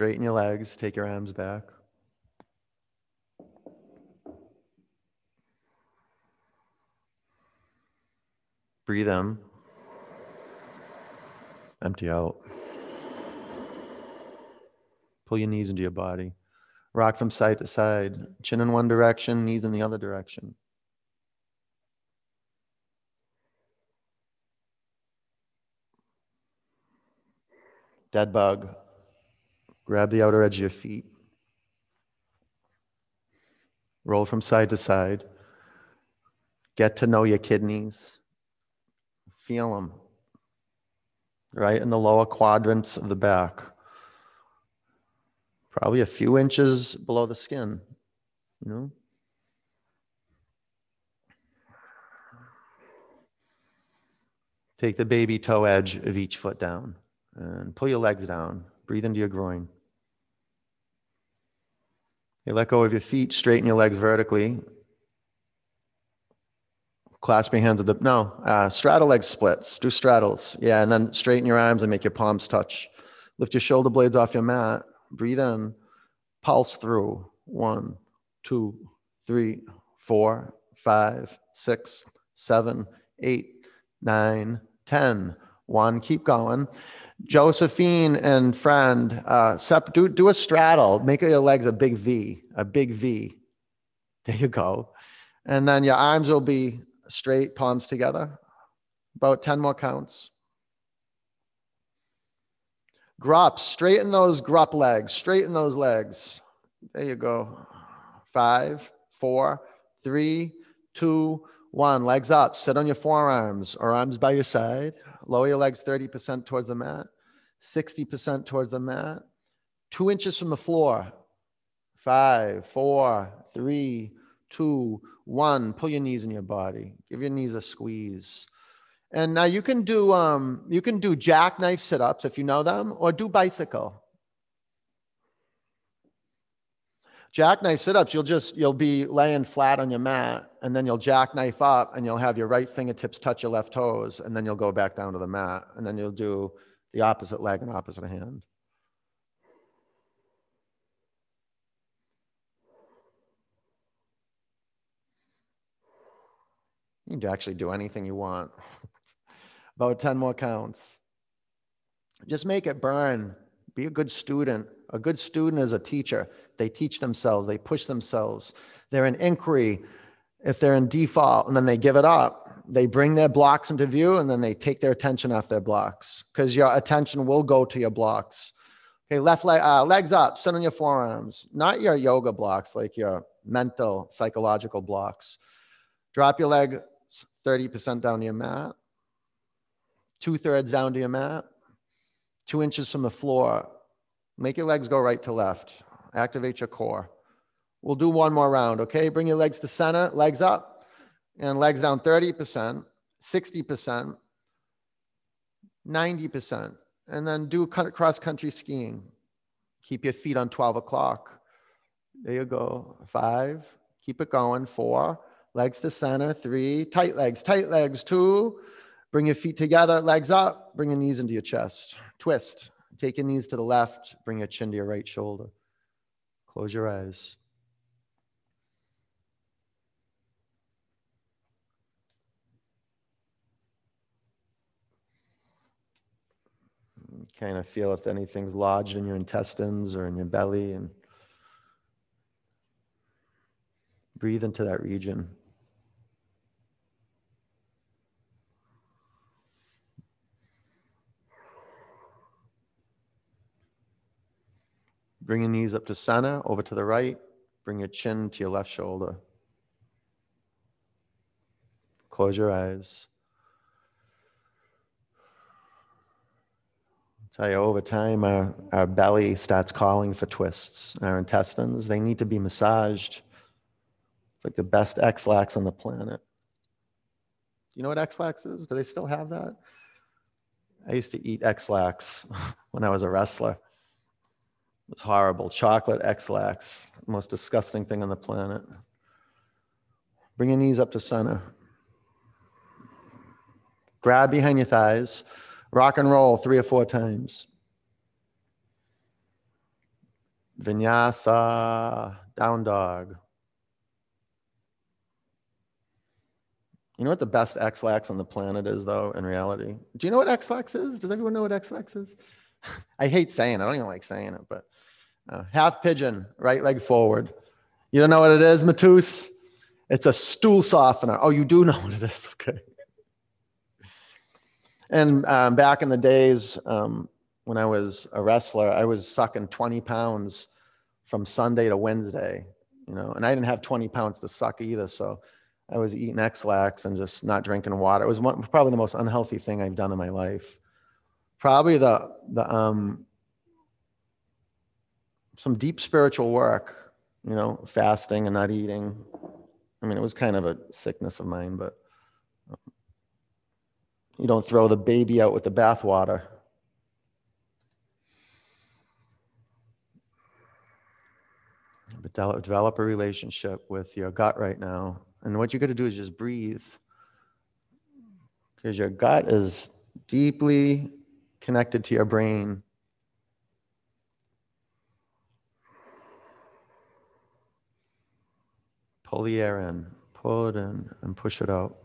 Straighten your legs, take your arms back. Breathe in. Empty out. Pull your knees into your body. Rock from side to side. Chin in one direction, knees in the other direction. Dead bug. Grab the outer edge of your feet. Roll from side to side. Get to know your kidneys. Feel them right in the lower quadrants of the back. Probably a few inches below the skin, you know? Take the baby toe edge of each foot down and pull your legs down. Breathe into your groin. You let go of your feet, straighten your legs vertically. Clasp your hands at the, no, uh, straddle leg splits. Do straddles. Yeah, and then straighten your arms and make your palms touch. Lift your shoulder blades off your mat. Breathe in. Pulse through. One, two, three, four, five, six, seven, eight, nine, ten. One, keep going. Josephine and friend, uh, sep- do, do a straddle. Make your legs a big V, a big V. There you go. And then your arms will be straight, palms together. About 10 more counts. Grup, straighten those grup legs, straighten those legs. There you go. Five, four, three, two, one. Legs up. Sit on your forearms or arms by your side. Lower your legs 30% towards the mat, 60% towards the mat. Two inches from the floor. Five, four, three, two, one. Pull your knees in your body. Give your knees a squeeze. And now you can do um, you can do jackknife sit-ups if you know them, or do bicycle. Jackknife sit-ups, you'll just you'll be laying flat on your mat, and then you'll jackknife up, and you'll have your right fingertips touch your left toes, and then you'll go back down to the mat, and then you'll do the opposite leg and opposite hand. You can actually do anything you want. About 10 more counts. Just make it burn. Be a good student. A good student is a teacher. They teach themselves, they push themselves. They're in inquiry if they're in default and then they give it up. They bring their blocks into view and then they take their attention off their blocks because your attention will go to your blocks. Okay, left leg, uh, legs up, sit on your forearms, not your yoga blocks, like your mental, psychological blocks. Drop your leg 30% down to your mat, two thirds down to your mat, two inches from the floor. Make your legs go right to left. Activate your core. We'll do one more round, okay? Bring your legs to center, legs up, and legs down 30%, 60%, 90%. And then do cross country skiing. Keep your feet on 12 o'clock. There you go. Five. Keep it going. Four legs to center, three, tight legs, tight legs, two, bring your feet together, legs up, bring your knees into your chest, twist, take your knees to the left, bring your chin to your right shoulder. Close your eyes. Kind of feel if anything's lodged in your intestines or in your belly and breathe into that region. Bring your knees up to center, over to the right. Bring your chin to your left shoulder. Close your eyes. I'll tell you, over time, our, our belly starts calling for twists. Our intestines, they need to be massaged. It's like the best Ex-Lax on the planet. Do you know what Ex-Lax is? Do they still have that? I used to eat Ex-Lax when I was a wrestler. Was horrible. Chocolate Ex-Lax, most disgusting thing on the planet. Bring your knees up to center. Grab behind your thighs. Rock and roll three or four times. Vinyasa, down dog. You know what the best Ex-Lax on the planet is, though, in reality? Do you know what Ex-Lax is? Does everyone know what Ex-Lax is? I hate saying it. I don't even like saying it, but uh, half pigeon, right leg forward. You don't know what it is, Matus? It's a stool softener. Oh, you do know what it is. Okay. And um, back in the days um, when I was a wrestler, I was sucking 20 pounds from Sunday to Wednesday, you know, and I didn't have 20 pounds to suck either. So I was eating Ex-Lax and just not drinking water. It was one, probably the most unhealthy thing I've done in my life. Probably the, the, um, some deep spiritual work, you know, fasting and not eating. I mean, it was kind of a sickness of mine, but um, you don't throw the baby out with the bathwater. But develop a relationship with your gut right now. And what you're going to do is just breathe. Because your gut is deeply connected to your brain. Pull the air in, pull it in, and push it out.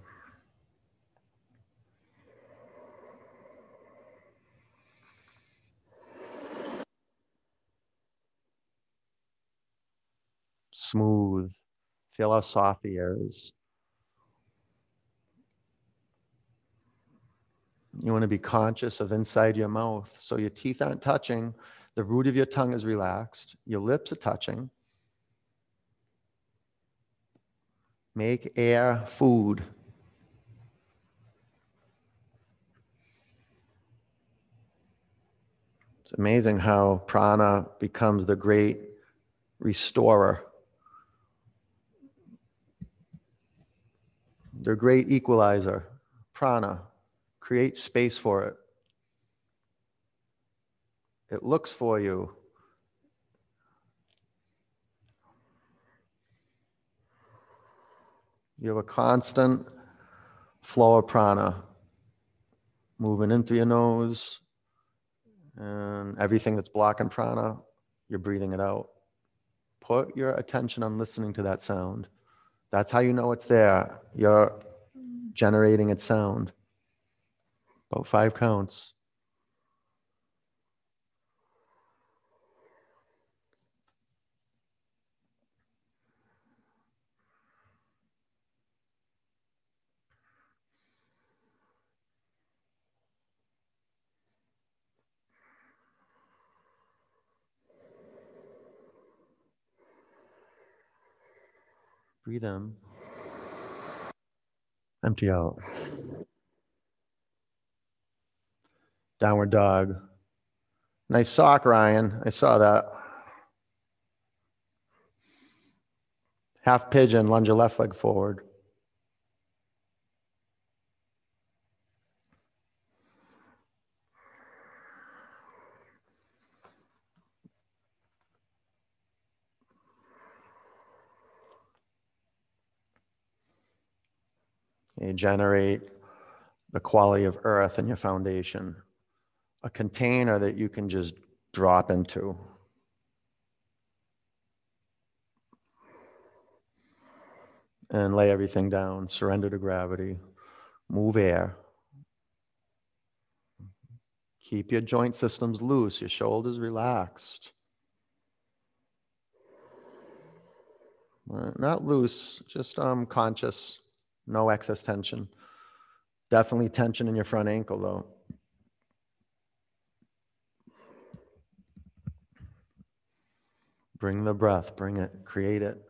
Smooth. Feel how soft the air is. You want to be conscious of inside your mouth. So your teeth aren't touching. The root of your tongue is relaxed. Your lips are touching. Make air food. It's amazing how prana becomes the great restorer. The great equalizer, prana. Create space for it. It looks for you. You have a constant flow of prana moving in through your nose, and everything that's blocking prana, you're breathing it out. Put your attention on listening to that sound. That's how you know it's there. You're generating its sound. About five counts. Breathe in. Empty out. Downward dog. Nice sock, Ryan. I saw that. Half pigeon, lunge your left leg forward. Generate the quality of earth in your foundation, a container that you can just drop into. And lay everything down, surrender to gravity, move air. Keep your joint systems loose, your shoulders relaxed. Not loose, just um, conscious. No excess tension. Definitely tension in your front ankle, though. Bring the breath, bring it, create it.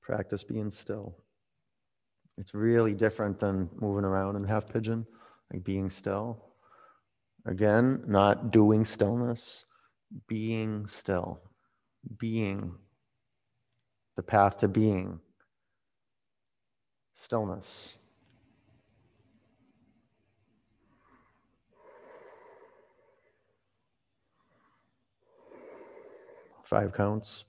Practice being still. It's really different than moving around in half pigeon, like being still. Again, not doing stillness, being still, being, the path to being, stillness. Five counts.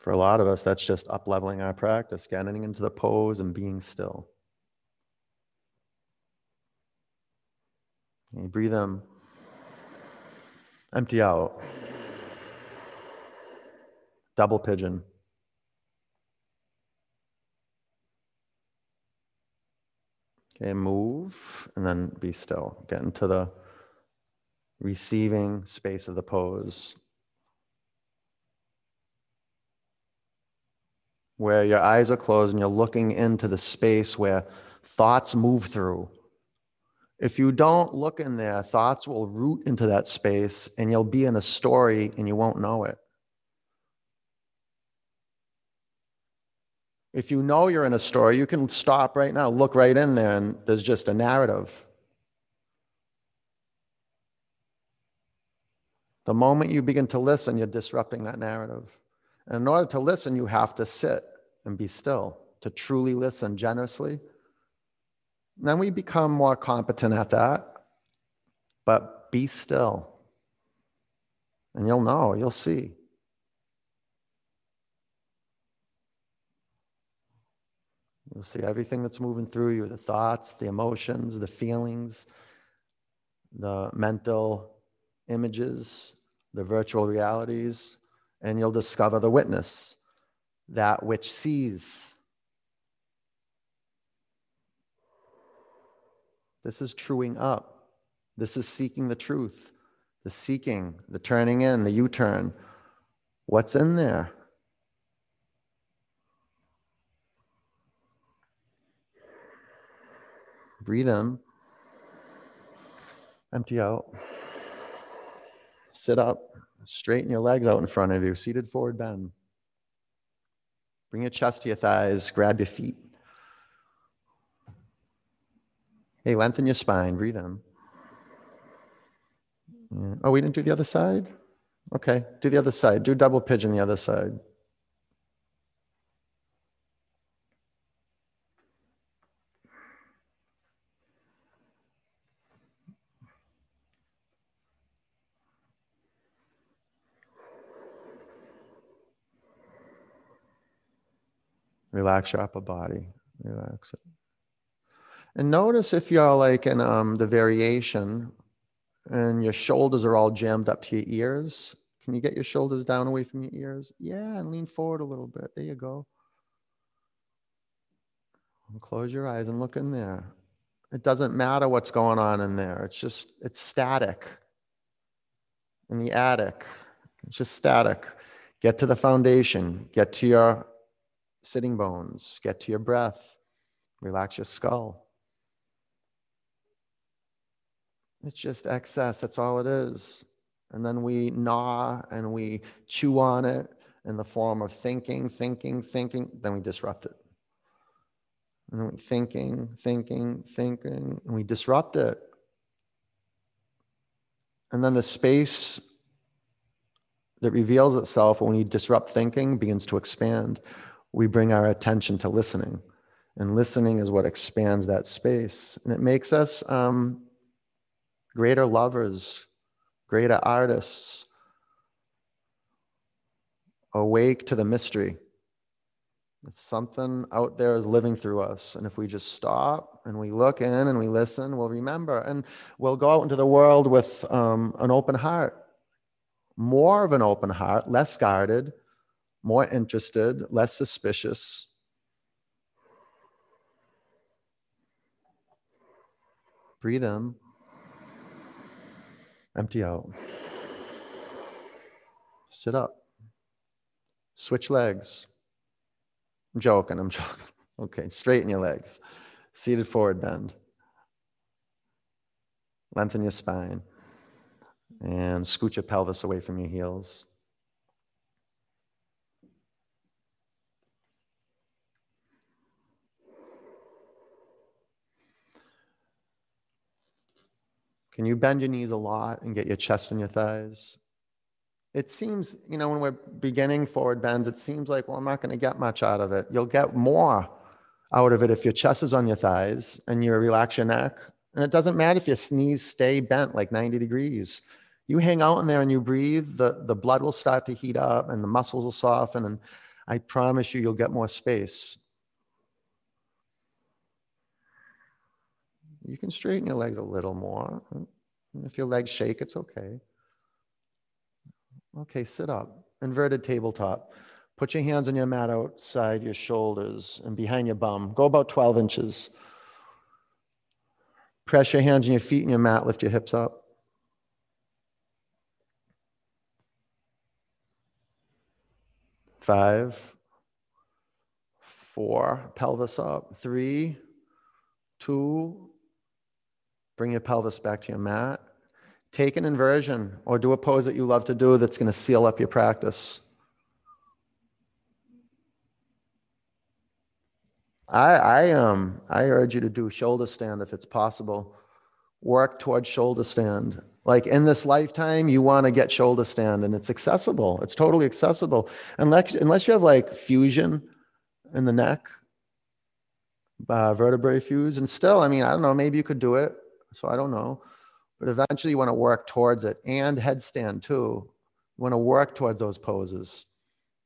For a lot of us, that's just up leveling our practice, getting into the pose and being still. You breathe in, empty out. Double pigeon. Okay, move and then be still. Get into the receiving space of the pose. Where your eyes are closed and you're looking into the space where thoughts move through. If you don't look in there, thoughts will root into that space and you'll be in a story and you won't know it. If you know you're in a story, you can stop right now, look right in there, and there's just a narrative. The moment you begin to listen, you're disrupting that narrative. And in order to listen, you have to sit and be still, to truly listen generously. And then we become more competent at that. But be still. And you'll know, you'll see. You'll see everything that's moving through you the thoughts, the emotions, the feelings, the mental images, the virtual realities, and you'll discover the witness that which sees. This is truing up. This is seeking the truth, the seeking, the turning in, the U turn. What's in there? Breathe in, empty out, sit up, straighten your legs out in front of you, seated forward bend. Bring your chest to your thighs, grab your feet. Hey, lengthen your spine, breathe in. Oh, we didn't do the other side? Okay, do the other side. Do double pigeon the other side. Relax your upper body. Relax it. And notice if you're like in um, the variation and your shoulders are all jammed up to your ears. Can you get your shoulders down away from your ears? Yeah, and lean forward a little bit. There you go. And close your eyes and look in there. It doesn't matter what's going on in there. It's just, it's static. In the attic, it's just static. Get to the foundation, get to your sitting bones, get to your breath, relax your skull. It's just excess. That's all it is. And then we gnaw and we chew on it in the form of thinking, thinking, thinking. Then we disrupt it. And then we thinking, thinking, thinking, and we disrupt it. And then the space that reveals itself when we disrupt thinking begins to expand. We bring our attention to listening. And listening is what expands that space. And it makes us um, greater lovers, greater artists, awake to the mystery. It's something out there is living through us. And if we just stop and we look in and we listen, we'll remember. And we'll go out into the world with um, an open heart, more of an open heart, less guarded, more interested, less suspicious. Breathe in. Empty out. Sit up. Switch legs. I'm joking. I'm joking. Okay, straighten your legs. Seated forward bend. Lengthen your spine. And scoot your pelvis away from your heels. Can you bend your knees a lot and get your chest and your thighs? It seems, you know, when we're beginning forward bends, it seems like, well, I'm not going to get much out of it. You'll get more out of it if your chest is on your thighs and you relax your neck. And it doesn't matter if your knees stay bent like 90 degrees. You hang out in there and you breathe, the, the blood will start to heat up and the muscles will soften. And I promise you, you'll get more space. You can straighten your legs a little more. If your legs shake, it's okay. Okay, sit up. Inverted tabletop. Put your hands on your mat outside your shoulders and behind your bum. Go about 12 inches. Press your hands on your feet and your mat. Lift your hips up. Five, four, pelvis up. Three, two, Bring your pelvis back to your mat. Take an inversion or do a pose that you love to do that's going to seal up your practice. I, I, um, I urge you to do shoulder stand if it's possible. Work towards shoulder stand. Like in this lifetime, you want to get shoulder stand and it's accessible. It's totally accessible. Unless, unless you have like fusion in the neck, uh, vertebrae fuse. And still, I mean, I don't know, maybe you could do it. So I don't know. But eventually you want to work towards it and headstand too. You want to work towards those poses.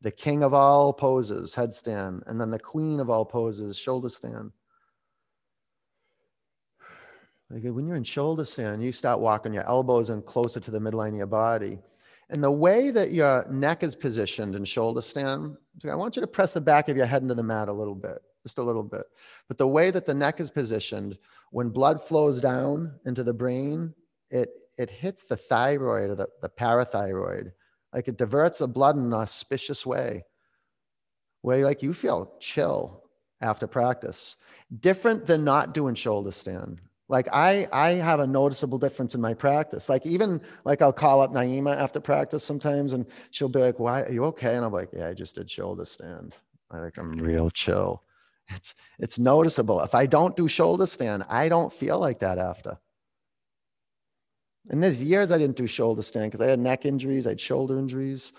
The king of all poses, headstand, and then the queen of all poses, shoulder stand. Like when you're in shoulder stand, you start walking your elbows in closer to the midline of your body. And the way that your neck is positioned in shoulder stand, I want you to press the back of your head into the mat a little bit just a little bit. But the way that the neck is positioned, when blood flows down into the brain, it, it hits the thyroid or the, the parathyroid. Like it diverts the blood in an auspicious way, where like you feel chill after practice. Different than not doing shoulder stand. Like I, I have a noticeable difference in my practice. Like even like I'll call up Naima after practice sometimes, and she'll be like, "Why are you okay?" And I'm like, "Yeah, I just did shoulder stand. I think I'm real chill." It's it's noticeable. If I don't do shoulder stand, I don't feel like that after. And there's years I didn't do shoulder stand because I had neck injuries, I had shoulder injuries.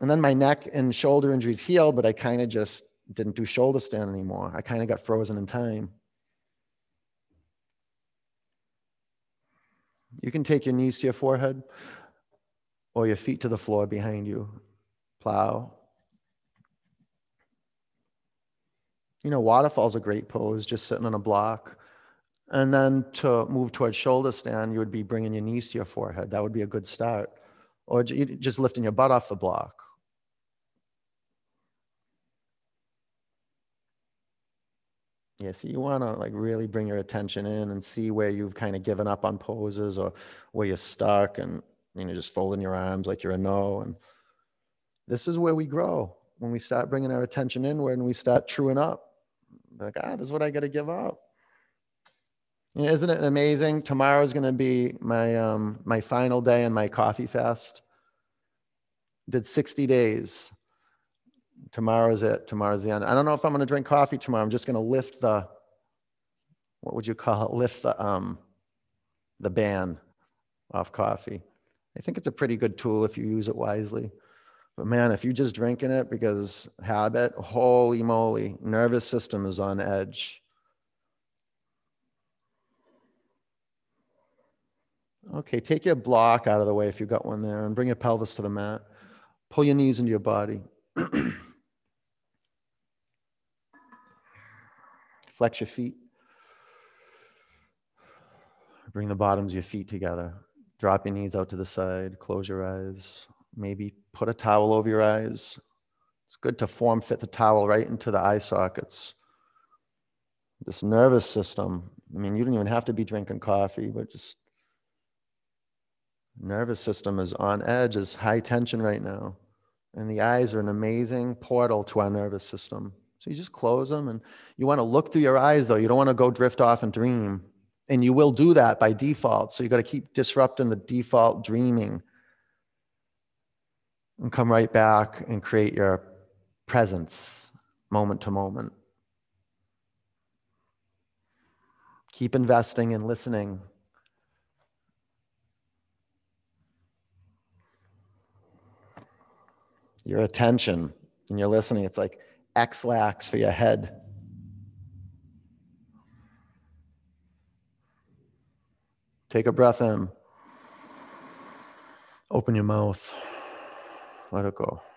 And then my neck and shoulder injuries healed, but I kind of just didn't do shoulder stand anymore. I kind of got frozen in time. You can take your knees to your forehead or your feet to the floor behind you. Plow. You know, waterfall's a great pose, just sitting on a block. And then to move towards shoulder stand, you would be bringing your knees to your forehead. That would be a good start. Or just lifting your butt off the block. Yeah, so you want to like really bring your attention in and see where you've kind of given up on poses or where you're stuck and you know just folding your arms like you're a no. And this is where we grow when we start bringing our attention inward and we start truing up. Like, ah, this is what I got to give up. Know, isn't it amazing? Tomorrow is going to be my um, my final day in my coffee fast. Did 60 days tomorrow's it. Tomorrow's the end. I don't know if I'm going to drink coffee tomorrow. I'm just going to lift the, what would you call it? Lift the, um, the ban off coffee. I think it's a pretty good tool if you use it wisely. But man, if you're just drinking it because habit, holy moly, nervous system is on edge. Okay, take your block out of the way if you've got one there and bring your pelvis to the mat. Pull your knees into your body. Flex your feet. Bring the bottoms of your feet together. Drop your knees out to the side. Close your eyes. Maybe put a towel over your eyes. It's good to form fit the towel right into the eye sockets. This nervous system, I mean, you don't even have to be drinking coffee, but just nervous system is on edge, is high tension right now. And the eyes are an amazing portal to our nervous system. So you just close them and you want to look through your eyes though. You don't want to go drift off and dream. And you will do that by default. So you got to keep disrupting the default dreaming and come right back and create your presence moment to moment. Keep investing and listening. Your attention and you're listening, it's like Ex-lax for your head. Take a breath in. Open your mouth. Let it go.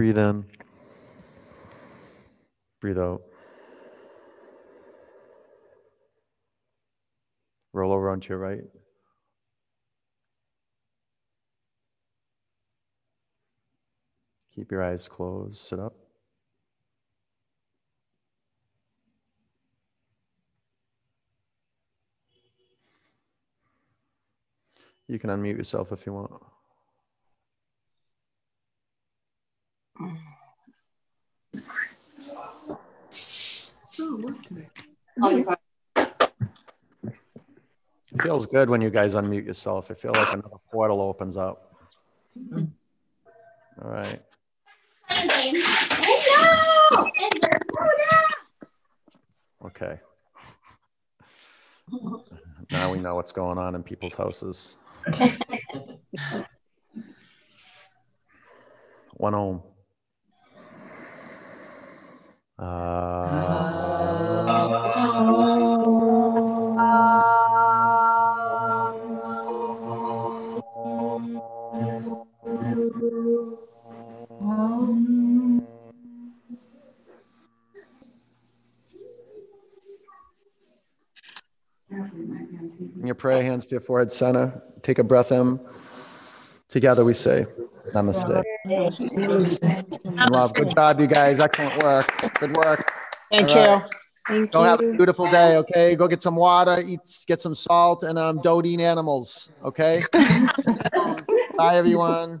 Breathe in. Breathe out. Roll over onto your right. Keep your eyes closed. Sit up. You can unmute yourself if you want. It feels good when you guys unmute yourself. I feel like another portal opens up. All right. Okay. Now we know what's going on in people's houses. One home. Your prayer hands to your forehead center. Take a breath in. Together we say, Namaste. And love. Good job, you guys. Excellent work. Good work. Thank All you. right. Thank Go have a beautiful day, okay? Go get some water, eat, get some salt, and um, don't eat animals, okay? Bye, everyone.